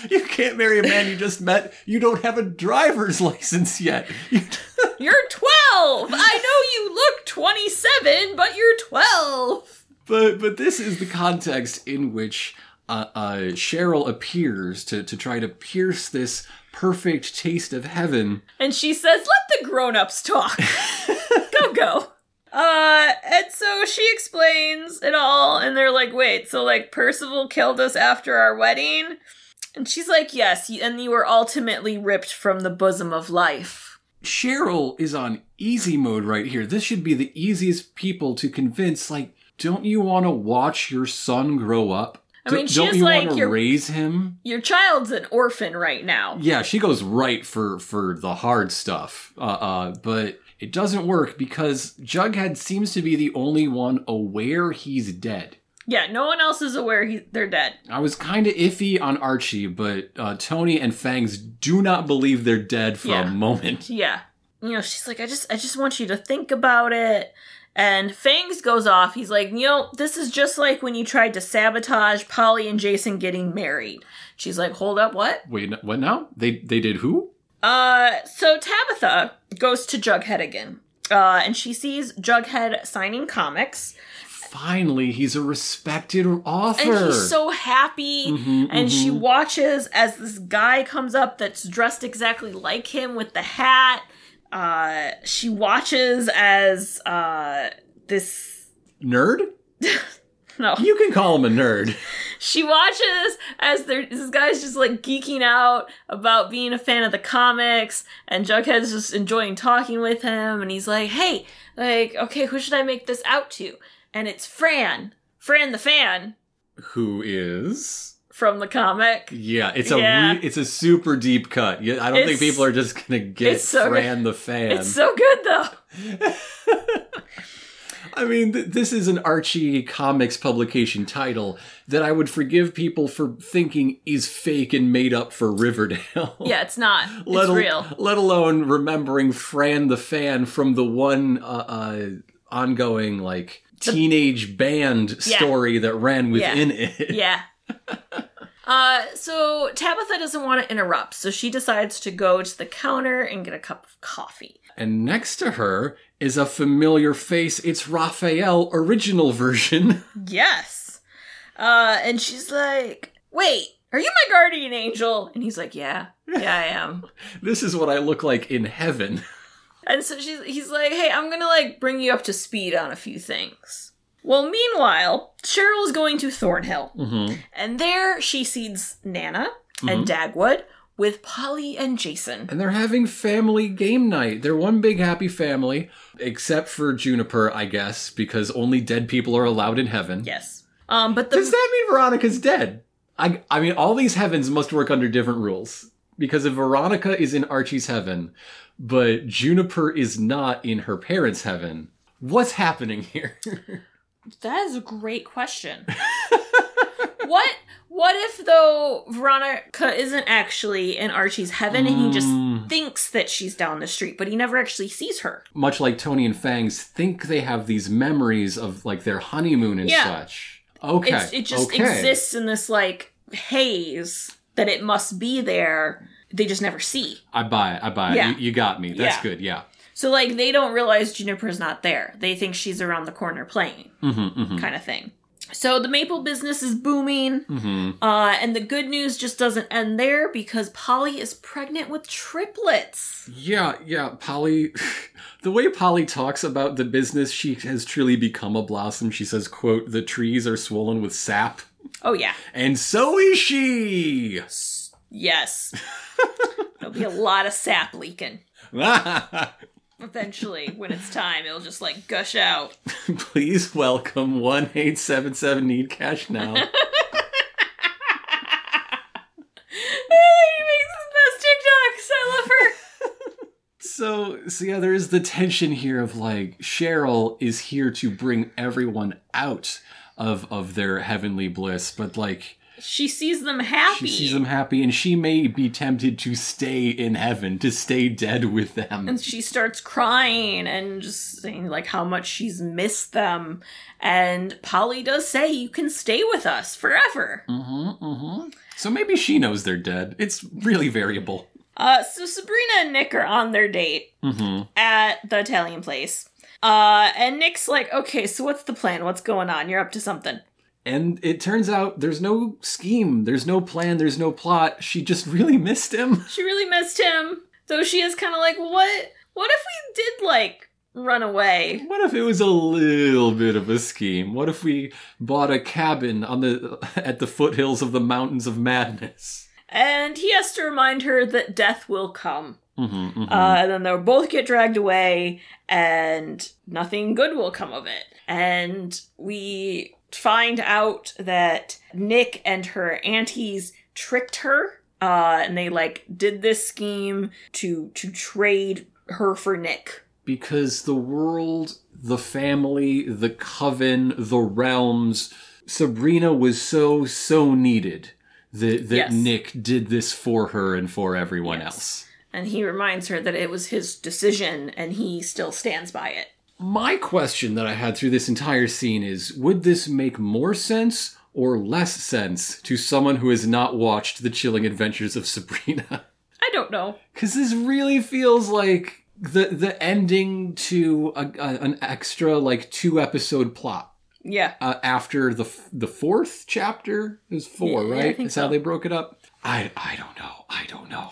You can't marry a man you just met. You don't have a driver's license yet. You- You're 12. I know you look 27, but you're 12. but but this is the context in which uh, uh, Cheryl appears to to try to pierce this perfect taste of heaven. And she says, "Let the grown-ups talk." go go. Uh, and so she explains it all, and they're like, "Wait, so like Percival killed us after our wedding?" And she's like, "Yes, and you were ultimately ripped from the bosom of life." Cheryl is on easy mode right here. This should be the easiest people to convince. Like, don't you want to watch your son grow up? I mean, Don't- don't you like want to raise him? Your child's an orphan right now. Yeah, she goes right for for the hard stuff. Uh, uh, but it doesn't work because Jughead seems to be the only one aware he's dead. Yeah, no one else is aware he- they're dead. I was kind of iffy on Archie, but uh, Toni and Fangs do not believe they're dead for Yeah. a moment. Yeah. You know, she's like, I just I just want you to think about it. And Fangs goes off. He's like, you know, this is just like when you tried to sabotage Polly and Jason getting married. She's like, hold up, what? Wait, n- what now? They they did who? Uh, so Tabitha goes to Jughead again. Uh, and she sees Jughead signing comics. Finally, he's a respected author. And he's so happy. Mhm, and she mhm. watches as this guy comes up that's dressed exactly like him with the hat. Uh, she watches as uh, this. nerd. No. You can call him a nerd. She watches as this guy's just like geeking out about being a fan of the comics, and Jughead's just enjoying talking with him, and he's like, hey, like, okay, who should I make this out to? And it's Fran. Fran the fan Who is? from the comic. Yeah, it's a Yeah. re- it's a super deep cut. Yeah, I don't think people are just gonna get so Fran the fan. It's so good though. I mean, th- this is an Archie comics publication title that I would forgive people for thinking is fake and made up for Riverdale. Yeah, it's not. It's let, al- real. let alone remembering Fran the fan from the one uh, uh, ongoing like teenage band Yeah. story that ran within it. Yeah. Uh, so Tabitha doesn't want to interrupt, so she decides to go to the counter and get a cup of coffee. And next to her is a familiar face. It's Raphael original version. Yes. Uh, and she's like, "Wait, are you my guardian angel?" And he's like, "Yeah, yeah, I am." this is what I look like in heaven. And so she's he's like, "Hey, I'm gonna like bring you up to speed on a few things." Well, meanwhile, Cheryl's going to Thornhill, hmm and there she sees Nana and Dagwood with Polly and Jason. And they're having family game night. They're one big happy family, except for Juniper, I guess, because only dead people are allowed in heaven. Yes. Um, but the Does that mean Veronica's dead? I, I mean, all these heavens must work under different rules. Because if Veronica is in Archie's heaven, but Juniper is not in her parents' heaven, what's happening here? That is a great question. what what if though Veronica isn't actually in Archie's heaven and he just Mm. thinks that she's down the street, but he never actually sees her? Much like Toni and Fangs think they have these memories of like their honeymoon and Yeah. such. Okay. It's, it just okay. exists in this like haze that it must be there. They just never see. I buy it. I buy it. Yeah. You, you got me. That's Yeah. good. Yeah. So like they don't realize Juniper's not there. They think she's around the corner playing, Mm-hmm, mm-hmm, kind of thing. So the maple business is booming. mm-hmm. Uh, and the good news just doesn't end there because Polly is pregnant with triplets. Yeah, yeah, Polly. The way Polly talks about the business, she has truly become a blossom. She says, "quote The trees are swollen with sap, Oh yeah, and so is she." yes. There'll be a lot of sap leaking. Eventually, when it's time, it'll just like gush out. Please welcome one eight seven seven need cash now. Lady makes the best TikToks. I love her. so, so yeah, there is the tension here of like Cheryl is here to bring everyone out of of their heavenly bliss, but like She sees them happy. She sees them happy, and she may be tempted to stay in heaven, to stay dead with them. and she starts crying and just saying like how much she's missed them. And Polly does say, "You can stay with us forever." Mm-hmm, mm-hmm. So maybe she knows they're dead. It's really variable. Uh, so Sabrina and Nick are on their date Mm-hmm. at the Italian place. Uh, and Nick's like, "Okay, so what's the plan? What's going on? You're up to something." And it turns out there's no scheme, there's no plan, there's no plot. She just really missed him. She really missed him. So she is kind of like, "What? What if we did like run away?" What if it was a little bit of a scheme? What if we bought a cabin on the at the foothills of the mountains of madness? And he has to remind her that death will come. Mm-hmm, Uh, and then they'll both get dragged away, and nothing good will come of it. And we find out that Nick and her aunties tricked her, uh, and they like did this scheme to to trade her for Nick. because the world, the family, the coven, the realms, Sabrina was so so needed that that Yes. Nick did this for her and for everyone Yes. else. And he reminds her that it was his decision, and he still stands by it. My question that I had through this entire scene is would this make more sense or less sense to someone who has not watched The Chilling Adventures of Sabrina? I don't know. Cuz this really feels like the the ending to a, a, an extra like two episode plot. Yeah. uh, after the f- the fourth chapter is four, Yeah, right? That's Is how they broke it up. I I don't know. I don't know.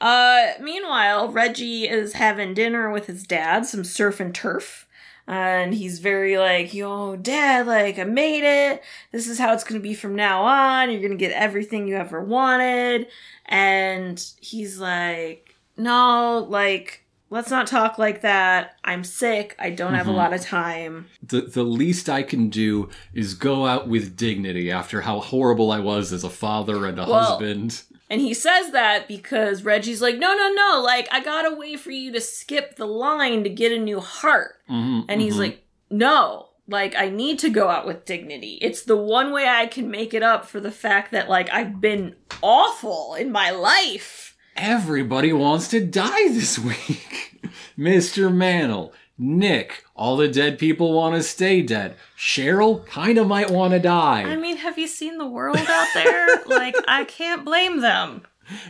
Uh, meanwhile, Reggie is having dinner with his dad, some surf and turf. And he's very like, yo, dad, like, I made it. This is how it's gonna be from now on. You're gonna get everything you ever wanted. And he's like, no, like, let's not talk like that. I'm sick. I don't have a Mhm. lot of time. The the least I can do is go out with dignity after how horrible I was as a father and a Well, husband. And he says that because Reggie's like, no, no, no, like, I got a way for you to skip the line to get a new heart. Mhm, And he's mhm. like, no, like, I need to go out with dignity. It's the one way I can make it up for the fact that, like, I've been awful in my life. everybody wants to die this week. Mr. Mantle, Nick, all the dead people want to stay dead. Cheryl kind of might want to die. I mean, have you seen the world out there? like, I can't blame them.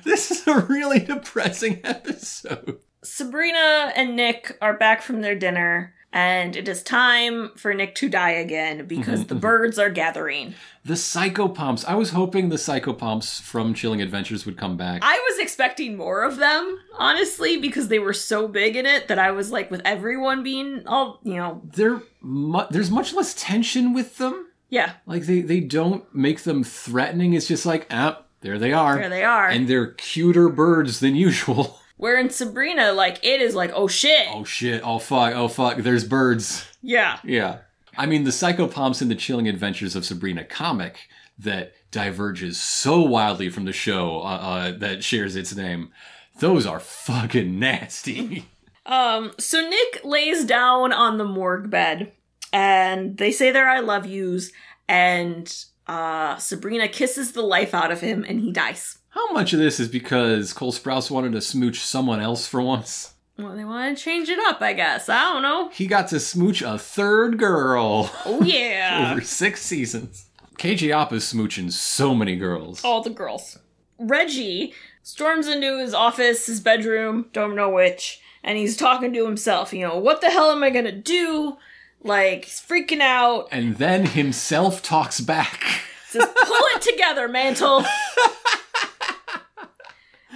this is a really depressing episode. Sabrina and Nick are back from their dinner, and it is time for Nick to die again because the birds are gathering. The psychopomps. I was hoping the psychopomps from Chilling Adventures would come back. I was expecting more of them, honestly, because they were so big in it that I was like, with everyone being all, you know, They're mu- there's much less tension with them. yeah, Like they they don't make them threatening. It's just like, ah, there they are. there they are. And they're cuter birds than usual. Where in Sabrina, like, it is like, oh shit. oh shit! Oh fuck! Oh fuck! There's birds. Yeah. Yeah. I mean, the psychopomps in the Chilling Adventures of Sabrina comic that diverges so wildly from the show uh, uh, that shares its name. Those are fucking nasty. Um, so Nick lays down on the morgue bed, and they say their I love yous, and uh, Sabrina kisses the life out of him, and he dies. How much of this is because Cole Sprouse wanted to smooch someone else for once? Well, they want to change it up, I guess. I don't know. He got to smooch a third girl Oh, yeah. over six seasons. KJ Apa's smooching so many girls. All the girls. Reggie storms into his office, his bedroom, don't know which, and he's talking to himself. You know, what the hell am I gonna do? Like, he's freaking out. And then himself talks back. Says, pull it together, Mantle.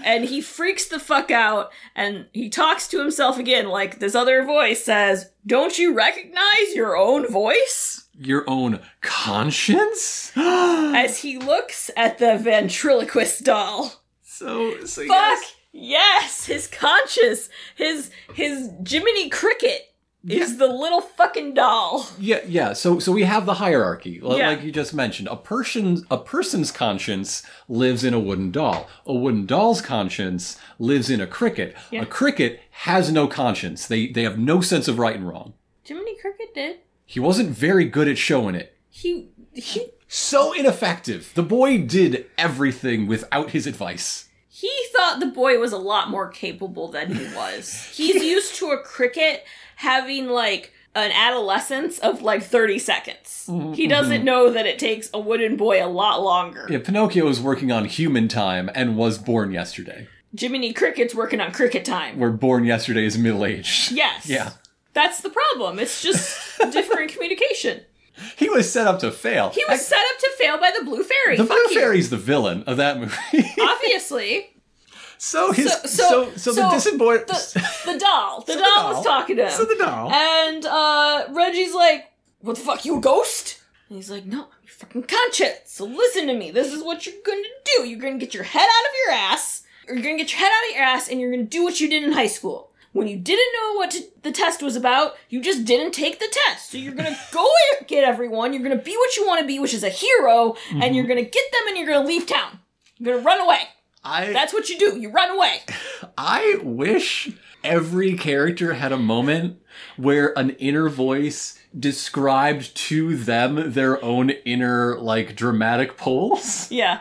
and he freaks the fuck out and he talks to himself again, like this other voice says, Don't you recognize your own voice? Your own conscience? As he looks at the ventriloquist doll. so, so Fuck yes. yes, his conscience his his Jiminy Cricket is the little fucking doll. Yeah, yeah. So, so we have the hierarchy, li- Yeah. like you just mentioned. A person, a person's conscience lives in a wooden doll. A wooden doll's conscience lives in a cricket. Yeah. A cricket has no conscience. They, they have no sense of right and wrong. Jiminy Cricket did. He wasn't very good at showing it. He he So ineffective. The boy did everything without his advice. He thought the boy was a lot more capable than he was. He's used to a cricket having like an adolescence of like 30 seconds. Mm-hmm, he doesn't mm-hmm. know that it takes a wooden boy a lot longer. Yeah, Pinocchio is working on human time and was born yesterday. Jiminy Cricket's working on cricket time. Where born yesterday is middle aged. Yes. Yeah. That's the problem. It's just different communication. He was set up to fail. He was set up to fail by the Blue Fairy. the Fuck Blue you. Fairy's the villain of that movie. Obviously. So his So- so so- so, the disappoint The, the doll. The So the doll was talking to him. So the doll. And uh, Reggie's like, What the fuck, you a ghost? And he's like, No, you're fucking conscious. So listen to me. This is what you're gonna do. You're gonna get your head out of your ass, or you're gonna get your head out of your ass, and you're gonna do what you did in high school. When you didn't know what to, the test was about, you just didn't take the test. So you're gonna go get everyone, you're gonna be what you wanna be, which is a hero, and you're gonna get them and you're gonna leave town. You're gonna run away. I That's what you do. You run away. I wish every character had a moment where an inner voice described to them their own inner like dramatic poles. Yeah.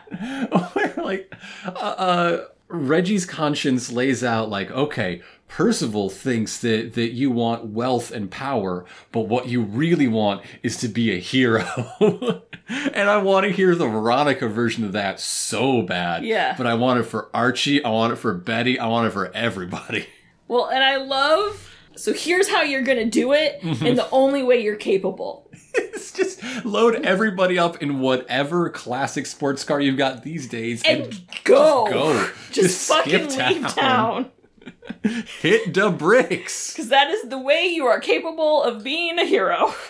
where like uh, uh Reggie's conscience lays out like okay Percival thinks that that you want wealth and power but what you really want is to be a hero and I want to hear the Veronica version of that so bad Yeah. but I want it for Archie I want it for Betty I want it for everybody Well, and I love. So here's how you're gonna do it mhm. and the only way you're capable. it's just load everybody up in whatever classic sports car you've got these days and, And go. go Just, fucking skip leave town. hit the bricks Because that is the way you are capable of being a hero.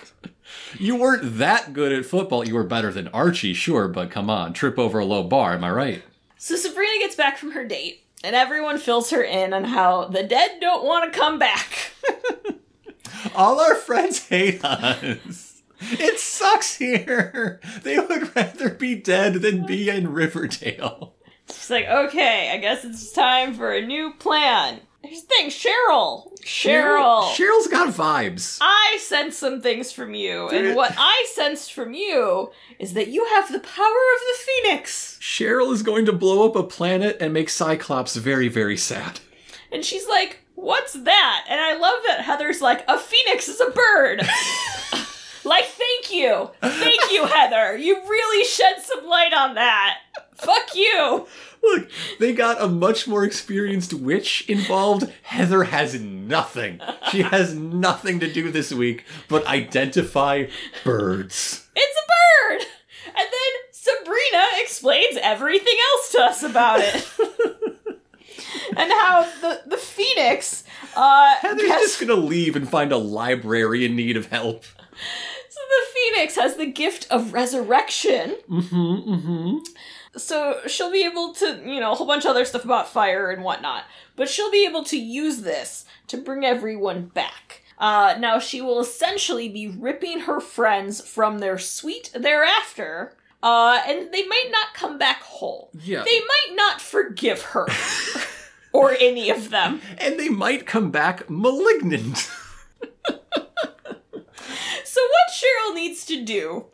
You weren't that good at football. You were better than Archie, sure, but come on, trip over a low bar, am I right? So Sabrina gets back from her date, and everyone fills her in on how the dead don't want to come back. All our friends hate us. It sucks here. They would rather be dead than be in Riverdale. She's like, okay, I guess it's time for a new plan. Here's the thing, Cheryl. Cheryl. Cheryl's got vibes. I sense some things from you, and what I sensed from you is that you have the power of the phoenix. Cheryl is going to blow up a planet and make Cyclops very, very sad. And she's like, What's that? And I love that Heather's like, A phoenix is a bird. like, thank you. Thank you, Heather. You really shed some light on that. Fuck you. Look, they got a much more experienced witch involved. Heather has nothing. She has nothing to do this week but identify birds. It's a bird. And then Sabrina explains everything else to us about it. and how the, the phoenix uh Heather's just gonna leave and find a library in need of help. So the phoenix has the gift of resurrection. Mm-hmm, mm-hmm. So she'll be able to, you know, a whole bunch of other stuff about fire and whatnot. But she'll be able to use this to bring everyone back. Uh, now she will essentially be ripping her friends from their sweet hereafter. Uh, and they might not come back whole. Yeah. They might not forgive her. or any of them. And they might come back malignant. So what Cheryl needs to do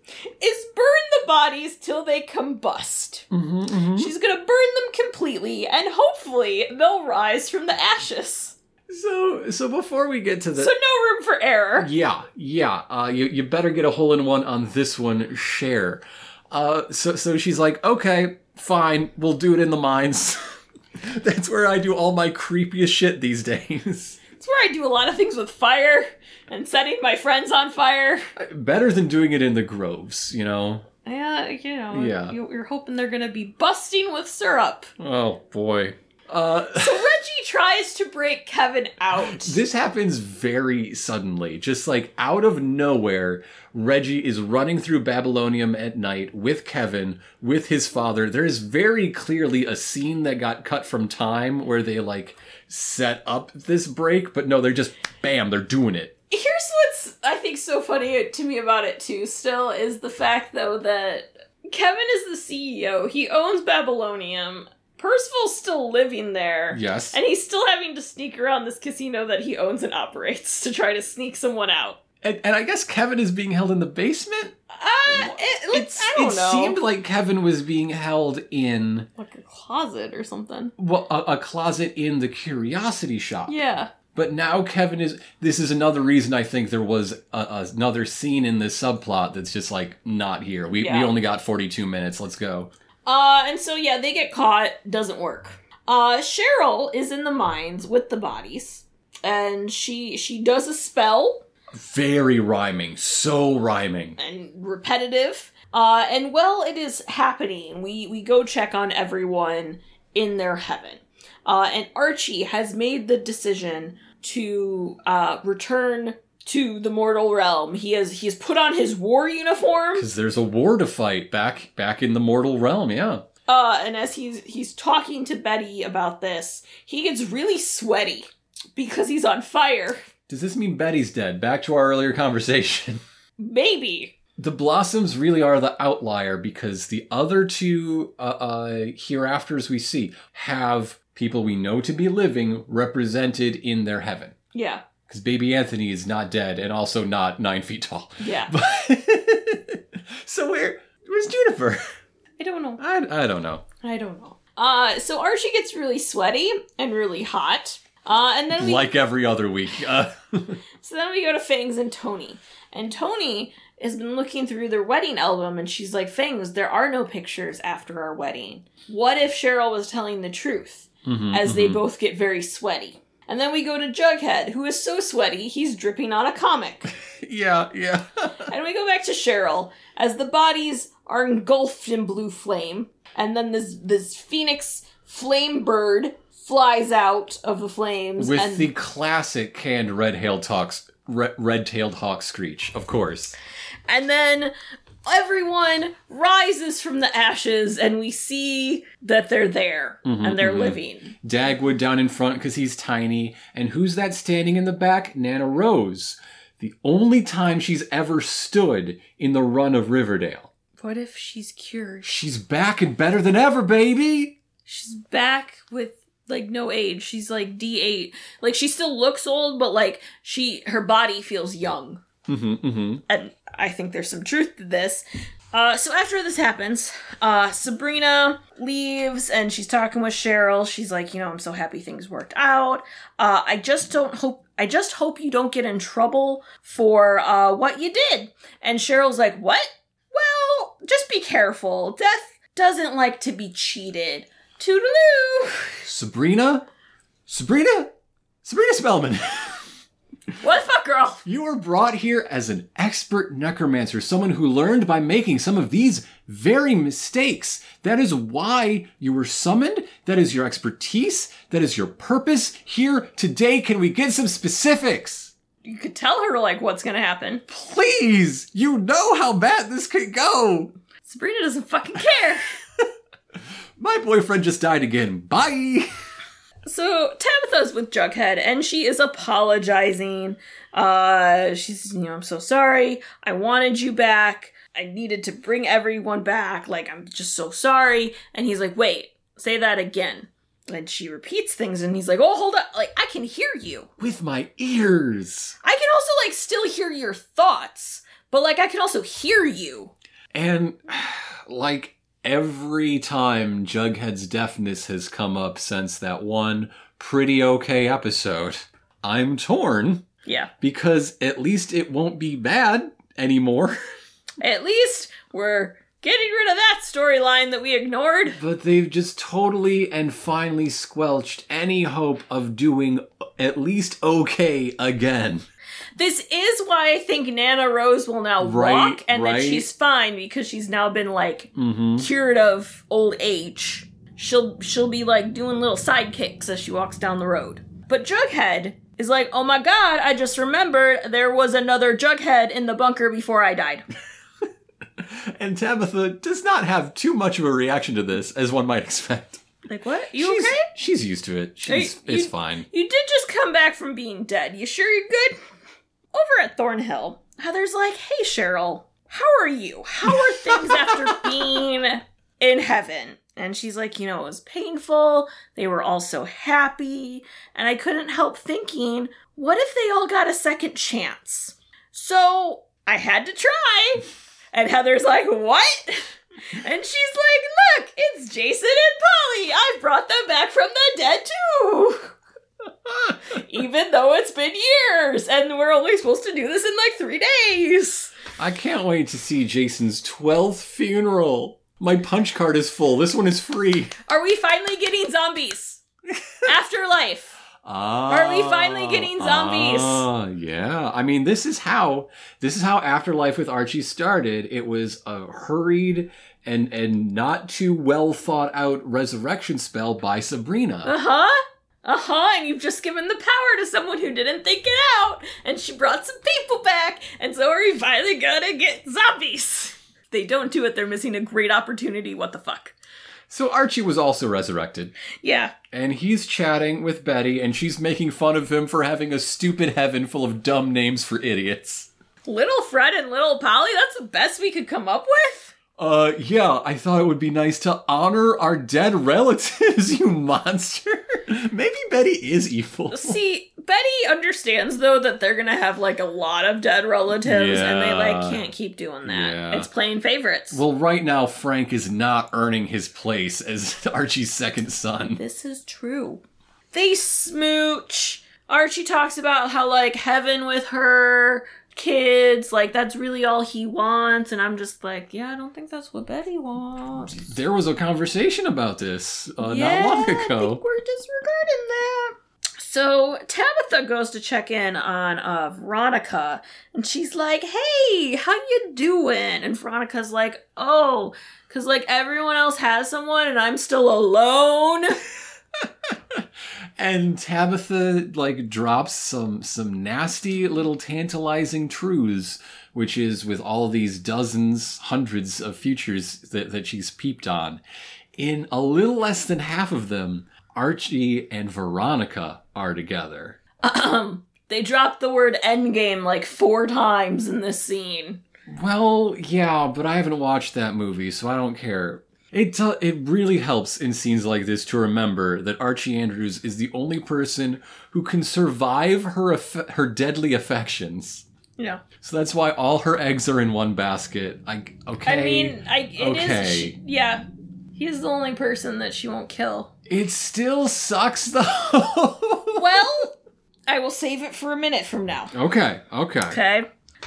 is burn the bodies till they combust. Mm-hmm, She's gonna burn them completely, and hopefully they'll rise from the ashes. So, so before we get to the So no room for error. Yeah, yeah. Uh, you you better get a hole in one on this one. Share. Uh, so so she's like, okay, fine, we'll do it in the mines. That's where I do all my creepiest shit these days. It's where I do a lot of things with fire and setting my friends on fire. Better than doing it in the groves, you know. Yeah, you know, Yeah. you- you're hoping they're gonna be busting with syrup. Oh boy. Uh, So Reggie tries to break Kevin out. this happens very suddenly, just like out of nowhere. Reggie is running through Babylonium at night with Kevin, with his father. There is very clearly a scene that got cut from time where they like set up this break, but no, they're just bam, they're doing it. Here's what's I think so funny to me about it too. Still is the fact though that Kevin is the CEO. He owns Babylonium. Percival's still living there. Yes. And he's still having to sneak around this casino that he owns and operates to try to sneak someone out. And, and I guess Kevin is being held in the basement. Uh, it, don't it seemed like Kevin was being held in like a closet or something. well, a, a closet in the curiosity shop. Yeah. But now Kevin is. This is another reason I think there was a, another scene in this subplot that's just like not here. We, Yeah. we only got 42 minutes. Let's go. Uh, and so yeah, they get caught. Doesn't work. Uh, Cheryl is in the mines with the bodies, and she she does a spell Very rhyming. So rhyming. and repetitive. Uh, and well, it is happening, we we go check on everyone in their heaven. Uh, and Archie has made the decision to uh, return to the mortal realm. He has he has put on his war uniform. Because there's a war to fight back back in the mortal realm, yeah. Uh, and as he's he's talking to Betty about this, he gets really sweaty because he's on fire. Does this mean Betty's dead? Back to our earlier conversation. Maybe. The Blossoms really are the outlier because the other two uh, uh, hereafters we see have people we know to be living represented in their heaven. Yeah. Because baby Anthony is not dead and also not nine feet tall. Yeah. so where where's Juniper? I don't know. I, I don't know. I don't know. Uh, so Archie gets really sweaty and really hot. Uh, and then we Like every other week. Uh, so then we go to Fangs and Toni, and Toni has been looking through their wedding album, and she's like, "Fangs, there are no pictures after our wedding. What if Cheryl was telling the truth?" mhm, As they mhm. both get very sweaty. And then we go to Jughead, who is so sweaty he's dripping on a comic. Yeah, yeah. And we go back to Cheryl as the bodies are engulfed in blue flame, and then this this phoenix flame bird flies out of the flames With and the classic canned red-tailed hawks, red- red-tailed hawk screech, of course. and then everyone rises from the ashes and we see that they're there Mhm, and they're mhm. living. Dagwood down in front because he's tiny. And who's that standing in the back? Nana Rose. The only time she's ever stood in the run of Riverdale. What if she's cured? She's back and better than ever, baby! She's back with like no age. She's like D8. Like she still looks old, but like she her body feels young. Mm-hmm, mm-hmm. and I think there's some truth to this. Uh, so after this happens, uh, Sabrina leaves and she's talking with Cheryl. She's like, you know, I'm so happy things worked out. Uh, I just don't hope. I just hope you don't get in trouble for uh, what you did. And Cheryl's like, what? Well, just be careful. Death doesn't like to be cheated. Toodaloo. Sabrina? Sabrina? Sabrina Spellman! What the fuck, girl? You were brought here as an expert necromancer, someone who learned by making some of these very mistakes. That is why you were summoned. That is your expertise. That is your purpose here today. Can we get some specifics? You could tell her like what's gonna happen. Please! You know how bad this could go! Sabrina doesn't fucking care. My boyfriend just died again. Bye! So Tabitha's with Jughead and she is apologizing. Uh she's you know, I'm so sorry. I wanted you back. I needed to bring everyone back. Like I'm just so sorry. And he's like, "Wait, say that again." And she repeats things and he's like, "Oh, hold up. Like I can hear you. With my ears. I can also like still hear your thoughts, but like I can also hear you." And like every time Jughead's deafness has come up since that one pretty okay episode, I'm torn Yeah. because at least it won't be bad anymore. At least we're getting rid of that storyline that we ignored. But they've just totally and finally squelched any hope of doing at least okay again. This is why I think Nana Rose will now Right, walk and right. that she's fine because she's now been like Mm-hmm. cured of old age. She'll she'll be like doing little sidekicks as she walks down the road. But Jughead is like, "Oh my god, I just remembered there was another Jughead in the bunker before I died." And Tabitha does not have too much of a reaction to this, as one might expect. Like, what? You she's, okay? She's used to it. She's you- it's fine. You did just come back from being dead. You sure you're good? Over at Thornhill, Heather's like, hey, Cheryl, how are you? How are things after being in heaven? And she's like, you know, it was painful. They were all so happy. And I couldn't help thinking, what if they all got a second chance? So I had to try. And Heather's like, What? And she's like, Look, it's Jason and Polly. I brought them back from the dead too. Even though it's been years and we're only supposed to do this in like three days. I can't wait to see Jason's 12th funeral. My punch card is full. This one is free. Are we finally getting zombies? Afterlife. Ah, Are we finally getting zombies? Ah, yeah. I mean, this is how this is how Afterlife with Archie started. It was a hurried and and not too well thought out resurrection spell by Sabrina. Uh huh. Uh huh. And you've just given the power to someone who didn't think it out, and she brought some people back, and so are we finally gonna get zombies? They don't do it. They're missing a great opportunity. What the fuck? So Archie was also resurrected, Yeah. and he's chatting with Betty, and she's making fun of him for having a stupid heaven full of dumb names for idiots. Little Fred and Little Polly. That's the best we could come up with. Uh, yeah, I thought it would be nice to honor our dead relatives, you monster. Maybe Betty is evil. See, Betty understands though that they're gonna have like a lot of dead relatives, and they like can't keep doing that. Yeah. It's playing favorites. Well, right now, Frank is not earning his place as Archie's second son. This is true. They smooch. Archie talks about how like heaven with her kids, like that's really all he wants, and I'm just like, yeah, I don't think that's what Betty wants. There was a conversation about this uh, yeah, not long I think ago. we're disregarding that. So Tabitha goes to check in on uh, Veronica, and she's like, "Hey, how you doing?" And Veronica's like, "Oh, cause like everyone else has someone, and I'm still alone." And Tabitha like drops some some nasty little tantalizing truths, which is with all these dozens, hundreds of futures that, that she's peeped on. In a little less than half of them, Archie and Veronica are together. They dropped the word endgame like four times in this scene. Well, yeah, but I haven't watched that movie, so I don't care. It uh, it really helps in scenes like this to remember that Archie Andrews is the only person who can survive her aff- her deadly affections. Yeah. So that's why all her eggs are in one basket. I okay. I mean, I it is. okay. yeah. He's the only person that she won't kill. it still sucks though. Well, I will save it for a minute from now. okay, okay. Okay.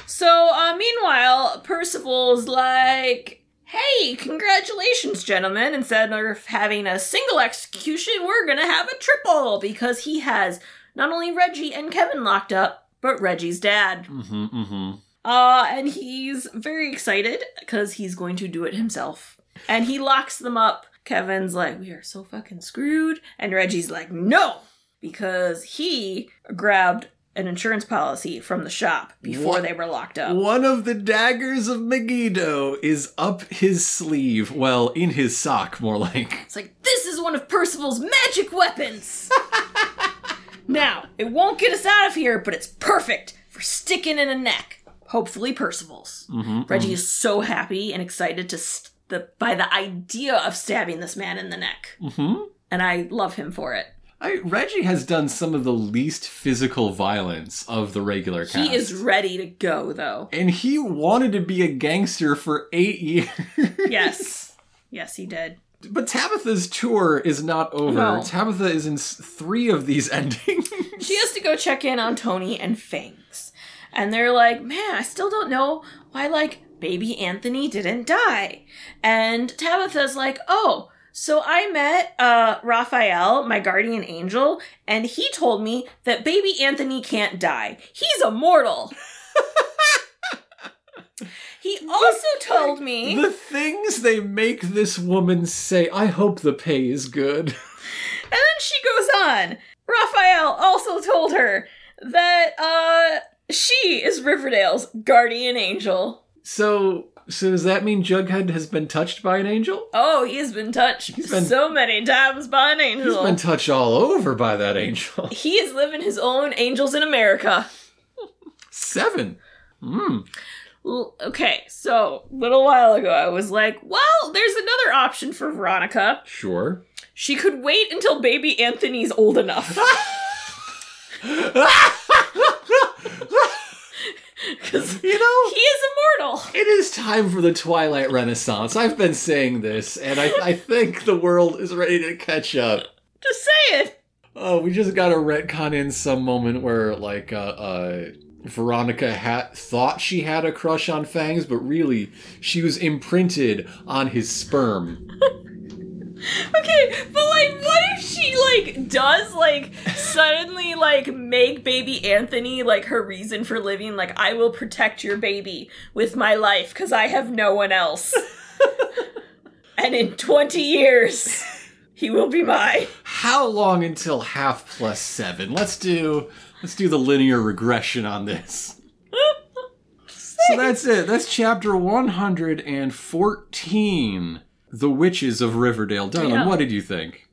So, uh, meanwhile, Percival's like, hey, congratulations, gentlemen. Instead of having a single execution, we're gonna have a triple because he has not only Reggie and Kevin locked up, but Reggie's dad. Mm-hmm, mm-hmm. Uh, and he's very excited because he's going to do it himself. And he locks them up. Kevin's like, we are so fucking screwed. And Reggie's like, no, because he grabbed an insurance policy from the shop before What? they were locked up. One of the daggers of Megiddo is up his sleeve. Well, in his sock, more like. It's like, this is one of Percival's magic weapons. now, it won't get us out of here, but it's perfect for sticking in a neck. Hopefully, Percival's. Reggie is so happy and excited to st- the by the idea of stabbing this man in the neck, Mm-hmm. and I love him for it. I, Reggie has done some of the least physical violence of the regular cast. He is ready to go, though. and he wanted to be a gangster for eight years. Yes, yes, he did. But Tabitha's tour is not over. No. Tabitha is in three of these endings. She has to go check in on Toni and Fangs. And they're like, man, I still don't know why, like, baby Anthony didn't die. And Tabitha's like, oh, so I met uh, Raphael, my guardian angel, and he told me that baby Anthony can't die. He's immortal. he also told me. the things they make this woman say, I hope the pay is good. And then she goes on. Raphael also told her that uh she is Riverdale's guardian angel. So, so does that mean Jughead has been touched by an angel? Oh, he's been touched he's been- so many times by an He's angel. been touched all over by that angel. he is living his own angels in America. Seven. Hmm. L- Okay, so a little while ago I was like, well, there's another option for Veronica. Sure. She could wait until baby Anthony's old enough. because You know, he is immortal. it is time for the Twilight Renaissance. I've been saying this, and I, I think the world is ready to catch up. Just say it. Oh, we just got to retcon in some moment where, like, uh, uh, Veronica had thought she had a crush on Fangs, but really she was imprinted on his sperm. Okay, but like, what if she like does like suddenly like make baby Anthony like her reason for living? Like, I will protect your baby with my life because I have no one else. and in twenty years, he will be mine. How long until half plus seven? Let's do let's do the linear regression on this. So that's it. That's chapter one hundred and fourteen. The Witches of Riverdale. Darling, Yeah. what did you think?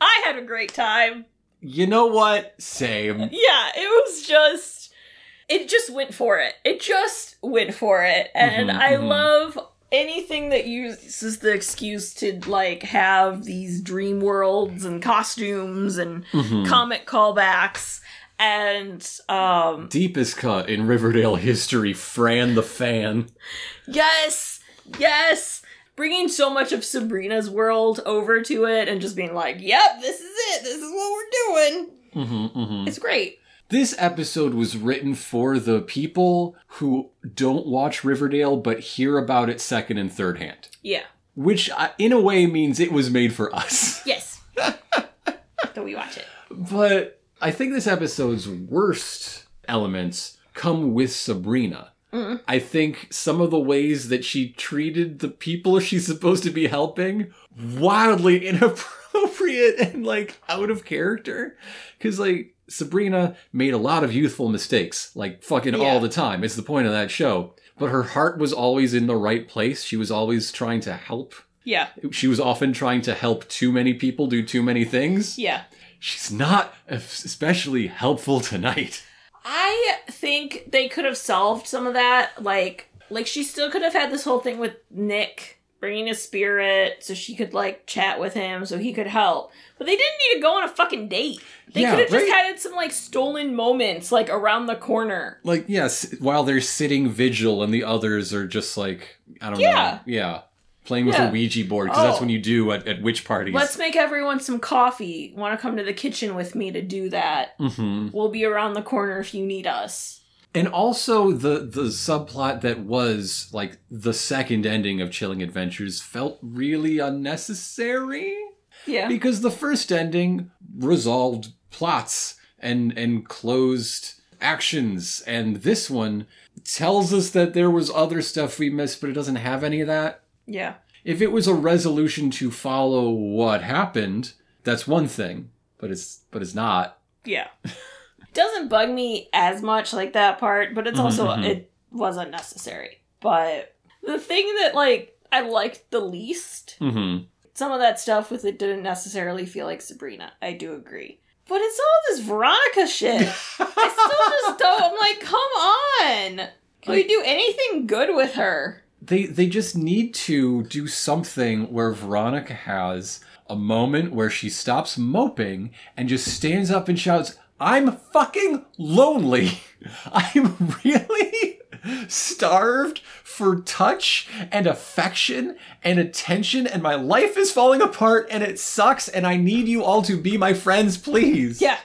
I had a great time. You know what? Same. Yeah, it was just it just went for it. It just went for it. And Mhm, I mhm. love anything that uses the excuse to like have these dream worlds and costumes and Mhm. comic callbacks and um Deepest cut in Riverdale history, Fran the fan. yes, yes, bringing so much of Sabrina's world over to it and just being like, "Yep, this is it. This is what we're doing." hmm hmm It's great. This episode was written for the people who don't watch Riverdale but hear about it second and third hand. Yeah. Which, uh, in a way, means it was made for us. Yes. so we watch it. But I think this episode's worst elements come with Sabrina. I think some of the ways that she treated the people she's supposed to be helping wildly inappropriate and like out of character. Cause like Sabrina made a lot of youthful mistakes, like fucking Yeah. all the time. It's the point of that show. But her heart was always in the right place. She was always trying to help. Yeah. She was often trying to help too many people do too many things Yeah. she's not especially helpful tonight. I think they could have solved some of that. Like, like she still could have had this whole thing with Nick bringing a spirit so she could like chat with him so he could help. But they didn't need to go on a fucking date. They Yeah, could have just had some like stolen moments like around the corner. Like, yes, while they're sitting vigil and the others are just like, I don't Yeah. know. Yeah. Playing with Yeah. a Ouija board, because that's Oh. when you do at, at witch parties. Let's make everyone some coffee. Want to come to the kitchen with me to do that? hmm We'll be around the corner if you need us. And also the the subplot that was like the second ending of Chilling Adventures felt really unnecessary. Yeah. because the first ending resolved plots and and closed actions and this one tells us that there was other stuff we missed but it doesn't have any of that yeah. if it was a resolution to follow what happened that's one thing but it's but it's not Yeah. Doesn't bug me as much like that part, but it's also mhm. it wasn't necessary. But the thing that like I liked the least, mm-hmm. some of that stuff with it didn't necessarily feel like Sabrina. I do agree. But it's all this Veronica shit. I still just don't I'm like, come on. Can we do anything good with her? They they just need to do something where Veronica has a moment where she stops moping and just stands up and shouts, "I'm fucking lonely. I'm really starved for touch and affection and attention and my life is falling apart and it sucks and I need you all to be my friends, please." Yeah.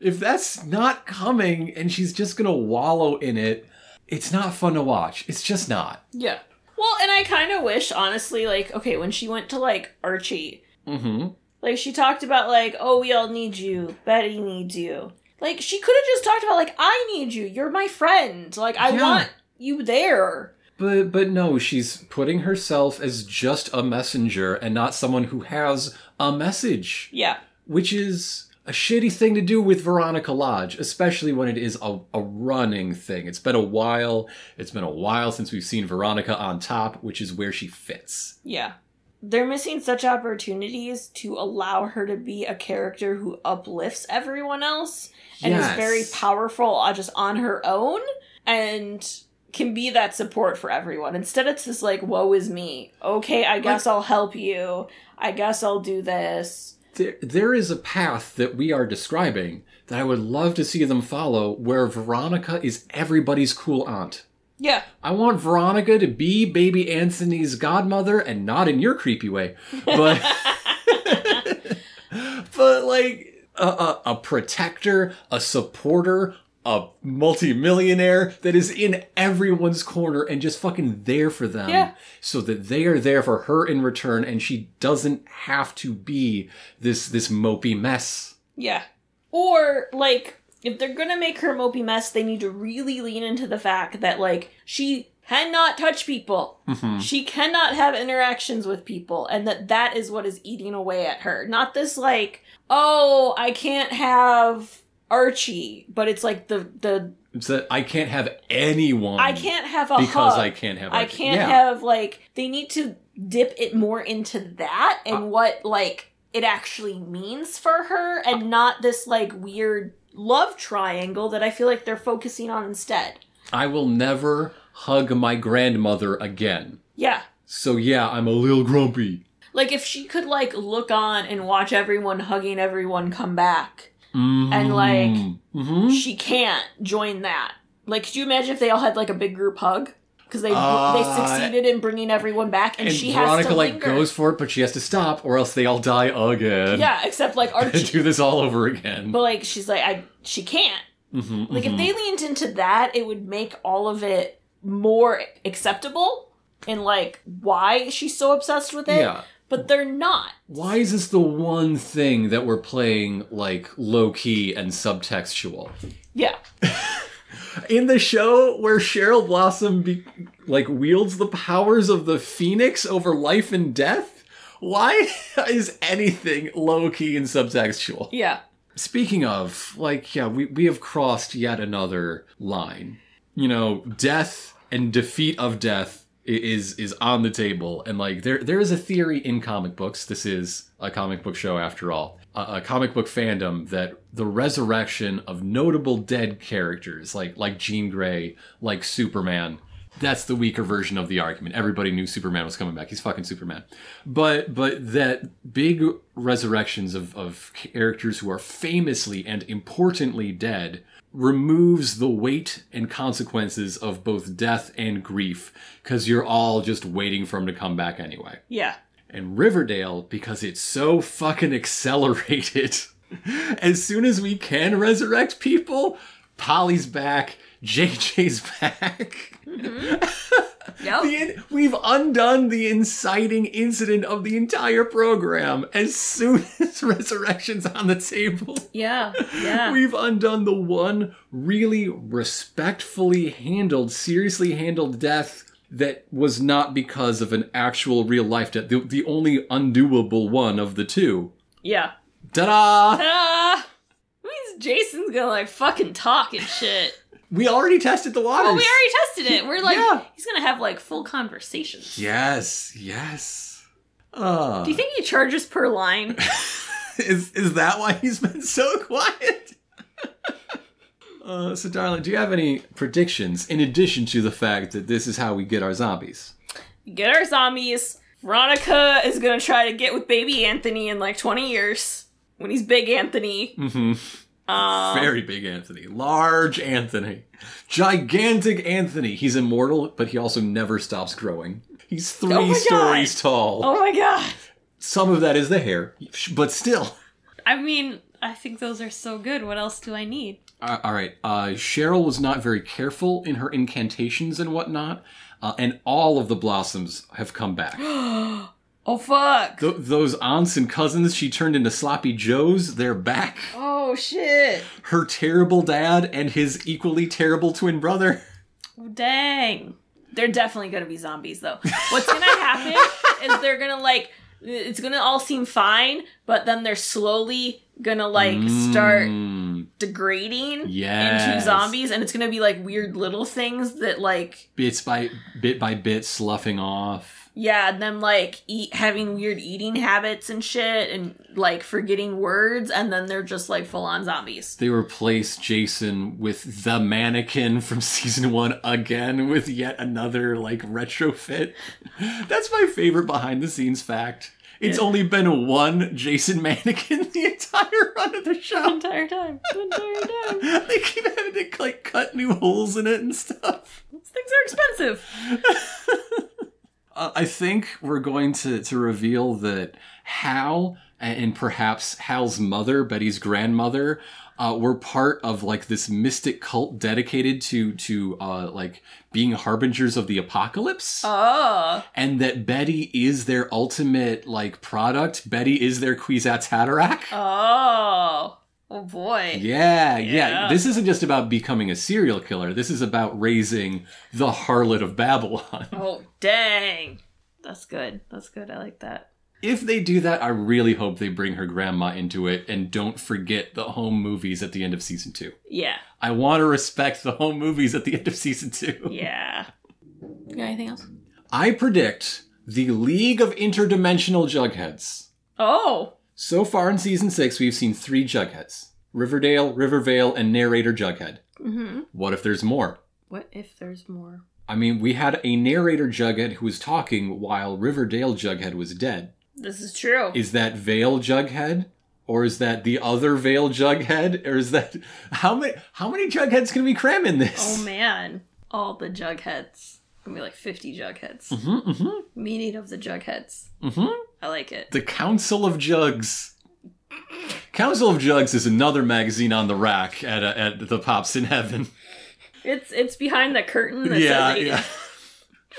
If that's not coming and she's just going to wallow in it, it's not fun to watch. It's just not. Yeah. Well, and I kind of wish, honestly, like, okay, when she went to, like, Archie, Mhm. Like she talked about like, oh, we all need you. Betty needs you. Like she could have just talked about like, I need you. You're my friend. Like I Yeah. want you there. But but no, she's putting herself as just a messenger and not someone who has a message, Yeah. which is a shitty thing to do with Veronica Lodge, especially when it is a, a running thing. It's been a while. It's been a while since we've seen Veronica on top, which is where she fits. Yeah. They're missing such opportunities to allow her to be a character who uplifts everyone else and Yes. is very powerful uh, just on her own and can be that support for everyone. Instead, it's this like, woe is me. Okay, I guess I'll help you. I guess I'll do this. There, there is a path that we are describing that I would love to see them follow where Veronica is everybody's cool aunt. Yeah. I want Veronica to be baby Anthony's godmother and not in your creepy way. But but like a, a, a protector, a supporter, a multimillionaire that is in everyone's corner and just fucking there for them Yeah. so that they are there for her in return and she doesn't have to be this this mopey mess. Yeah. Or, like, if they're gonna make her mopey mess, they need to really lean into the fact that, like, she cannot touch people. Mm-hmm. She cannot have interactions with people, and that that is what is eating away at her. Not this, like, oh, I can't have Archie, but it's like the, the, It's that I can't have anyone I can't have a because hug. I can't have I can't Yeah. have like they need to dip it more into that and Uh, what like it actually means for her and not this like weird love triangle that I feel like they're focusing on instead. I will never hug my grandmother again. Yeah. So yeah, I'm a little grumpy. Like if she could like look on and watch everyone hugging everyone come back and like hmm she can't join that. Like could you imagine if they all had like a big group hug? Because they Uh, they succeeded in bringing everyone back, and, and she Veronica has to like linger. goes for it, but she has to stop, or else they all die again. yeah, except like Archie. do this all over again. But like she's like I she can't. Mhm, Like if they leaned into that, it would make all of it more acceptable and like why she's so obsessed with it. yeah. But they're not. Why is this the one thing that we're playing like low key and subtextual? Yeah. In the show where Cheryl Blossom be- like wields the powers of the Phoenix over life and death, why is anything low key and subtextual? Yeah. Speaking of, like, yeah, we, we have crossed yet another line. You know, death and defeat of death is is on the table, and like there there is a theory in comic books. This is a comic book show after all, a, a comic book fandom that the resurrection of notable dead characters like like Jean Grey, like Superman. That's the weaker version of the argument. Everybody knew Superman was coming back. He's fucking Superman. But but that big resurrections of, of characters who are famously and importantly dead removes the weight and consequences of both death and grief because you're all just waiting for him to come back anyway. Yeah. And Riverdale, because it's so fucking accelerated, as soon as we can resurrect people, Polly's back, JJ's back. Yep. The in- we've undone the inciting incident of the entire program as soon as Resurrection's on the table. yeah. Yeah. We've undone the one really respectfully handled, seriously handled death that was not because of an actual real life death. The, the only undoable one of the two. yeah. Ta-da! Ah. Means Jason's gonna like fucking talk and shit. We already tested the waters. Oh, we already tested it. We're like, Yeah. he's gonna have like full conversations. Yes, yes. Uh, Do you think he charges per line? is is that why he's been so quiet? uh, so, darling, do you have any predictions in addition to the fact that this is how we get our zombies? Get our zombies. Veronica is gonna try to get with baby Anthony in like 20 years when he's big Anthony. Mm-hmm. Um, Very big Anthony, large Anthony, gigantic Anthony. He's immortal, but he also never stops growing. He's three Oh my God. stories tall. oh my god. Some of that is the hair, but still. I mean, I think those are so good. What else do I need? Uh, all right. Uh, Cheryl was not very careful in her incantations and whatnot, uh, and all of the blossoms have come back. Oh fuck. Th- those aunts and cousins she turned into sloppy joes, they're back. Oh shit. Her terrible dad and his equally terrible twin brother. Oh, dang. They're definitely gonna be zombies though. What's gonna happen is they're gonna like it's gonna all seem fine, but then they're slowly gonna like start Mm, degrading Yes. into zombies and it's gonna be like weird little things that like bits by bit by bit sloughing off. Yeah, and then like eat having weird eating habits and shit and like forgetting words and then they're just like full on zombies. They replace Jason with the mannequin from season one again with yet another like retrofit. That's my favorite behind the scenes fact. It's only been one Jason mannequin the entire run of the The show. entire time. The entire time. They keep having to like cut new holes in it and stuff. Those things are expensive. I think we're going to, to reveal that Hal and perhaps Hal's mother, Betty's grandmother, uh, were part of like this mystic cult dedicated to to uh, like being harbingers of the apocalypse, Oh. and that Betty is their ultimate like product. Betty is their Kwisatz Haderach. Oh. Oh boy. Yeah, yeah, Yeah. This isn't just about becoming a serial killer. This is about raising the harlot of Babylon. Oh dang. That's good. That's good. I like that. If they do that, I really hope they bring her grandma into it and don't forget the home movies at the end of season two. Yeah. I want to respect the home movies at the end of season two. Yeah. You got anything else? I predict the League of Interdimensional Jugheads. Oh. So far in season six, we've seen three Jugheads Riverdale, Rivervale, and narrator Jughead. Mm-hmm. What if there's more? What if there's more? I mean, we had a narrator Jughead who was talking while Riverdale Jughead was dead. This is true. Is that Vale Jughead? Or is that the other Vale Jughead? Or is that how many how many Jugheads can we cram in this? oh man. All the jugheads. Gonna be like 50 jugheads. Mm-hmm, mm-hmm, Meaning of the jugheads. mm-hmm. I like it. The Council of Jugs. Council of Jugs is another magazine on the rack at uh, at the Pops in Heaven. It's it's behind the curtain that yeah, says yeah.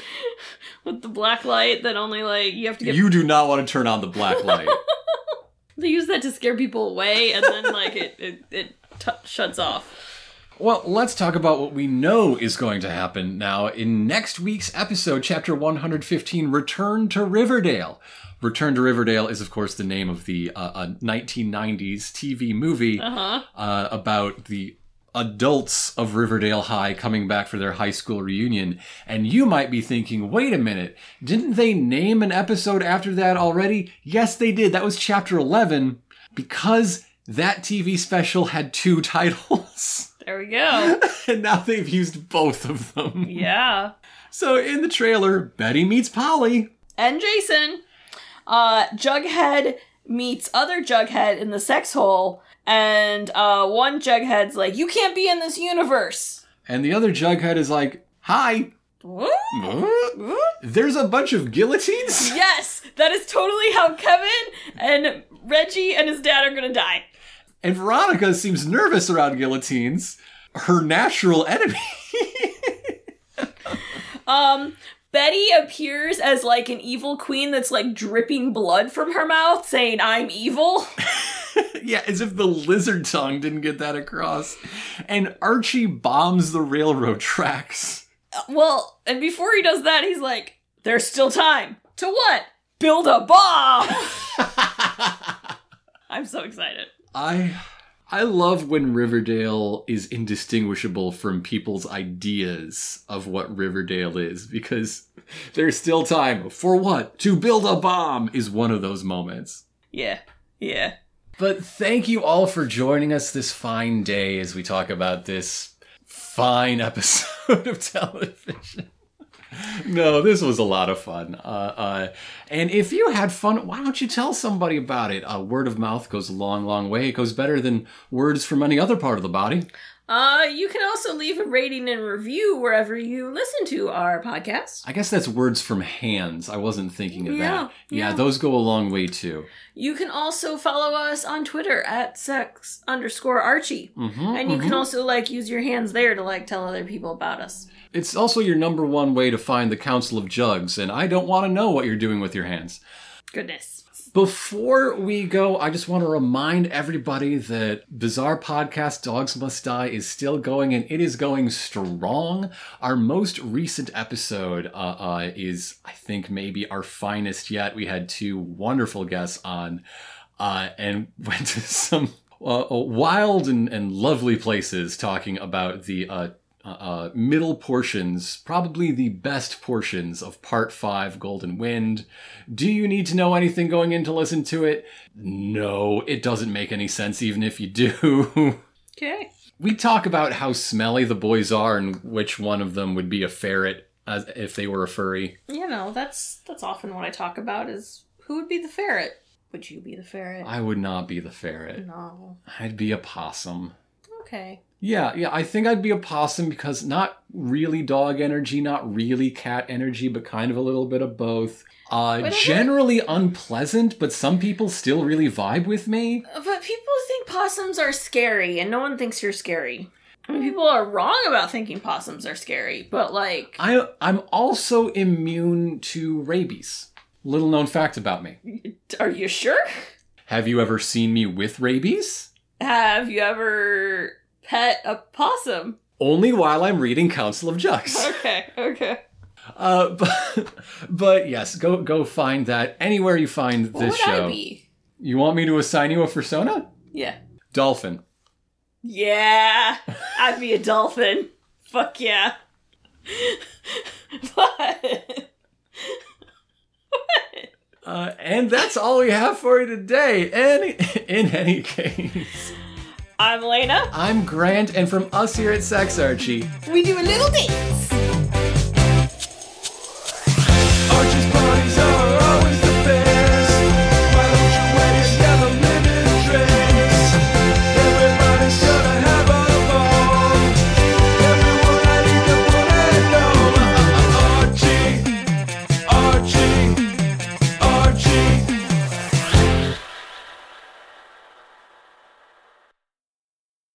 with the black light that only like you have to get You do not want to turn on the black light. they use that to scare people away and then like it it, it t- shuts off. Well, let's talk about what we know is going to happen now in next week's episode, chapter 115 Return to Riverdale. Return to Riverdale is, of course, the name of the uh, uh, 1990s TV movie Uh-huh. uh, about the adults of Riverdale High coming back for their high school reunion. And you might be thinking, wait a minute, didn't they name an episode after that already? Yes, they did. That was chapter 11 because that TV special had two titles. There we go. and now they've used both of them. yeah. So in the trailer, Betty meets Polly. And Jason. Uh Jughead meets other Jughead in the sex hole and uh one Jughead's like, "You can't be in this universe." And the other Jughead is like, Hi. What? There's a bunch of guillotines? Yes, that is totally how Kevin and Reggie and his dad are gonna die. And Veronica seems nervous around guillotines. Her natural enemy. Um, Betty appears as like an evil queen that's like dripping blood from her mouth, saying, I'm evil. yeah, as if the lizard tongue didn't get that across. And Archie bombs the railroad tracks. Uh, well, and before he does that, he's like, There's still time. To what? Build a bomb! I'm so excited. I I love when Riverdale is indistinguishable from people's ideas of what Riverdale is because there's still time for what? To build a bomb is one of those moments. Yeah, yeah. But thank you all for joining us this fine day as we talk about this fine episode of television. No, this was a lot of fun. Uh, uh, and if you had fun, why don't you tell somebody about it? Uh, word of mouth goes a long, long way. It goes better than words from any other part of the body. Uh, you can also leave a rating and review wherever you listen to our podcast. I guess that's words from hands. I wasn't thinking of Yeah, that. Yeah, yeah. those go a long way too. You can also follow us on Twitter at sex underscore Archie. hmm And you can also like use your hands there to like tell other people about us. It's also your number one way to find the Council of Jugs, and I don't want to know what you're doing with your hands. Goodness. Before we go, I just want to remind everybody that Bizarre Podcast Dogs Must Die is still going and it is going strong. Our most recent episode uh, uh, is, I think, maybe our finest yet. We had two wonderful guests on uh, and went to some uh, wild and, and lovely places talking about the uh, uh, uh, middle portions, probably the best portions of Part 5 Golden Wind. Do you need to know anything going in to listen to it? No, it doesn't make any sense even if you do. Okay. we talk about how smelly the boys are and which one of them would be a ferret as if they were a furry. You know, that's that's often what I talk about is who would be the ferret? Would you be the ferret? I would not be the ferret. no. I'd be a possum. Okay. Yeah, yeah, I think I'd be a possum because not really dog energy, not really cat energy, but kind of a little bit of both. Uh, generally unpleasant, but some people still really vibe with me. But people think possums are scary, and no one thinks you're scary. I mean, people are wrong about thinking possums are scary, but like, I I'm also immune to rabies. Little known fact about me. are you sure? Have you ever seen me with rabies? Have you ever pet a possum? Only while I'm reading Council of Jugs. Okay, okay. Uh, but, but yes, go go find that anywhere you find What this would show. I be? You want me to assign you a persona? Yeah. Dolphin. Yeah, I'd be a dolphin. Fuck yeah. what? Uh, and that's all we have for you today. Any, in any case, I'm Lena. I'm Grant, and from us here at Sex Archie, We do a little dance.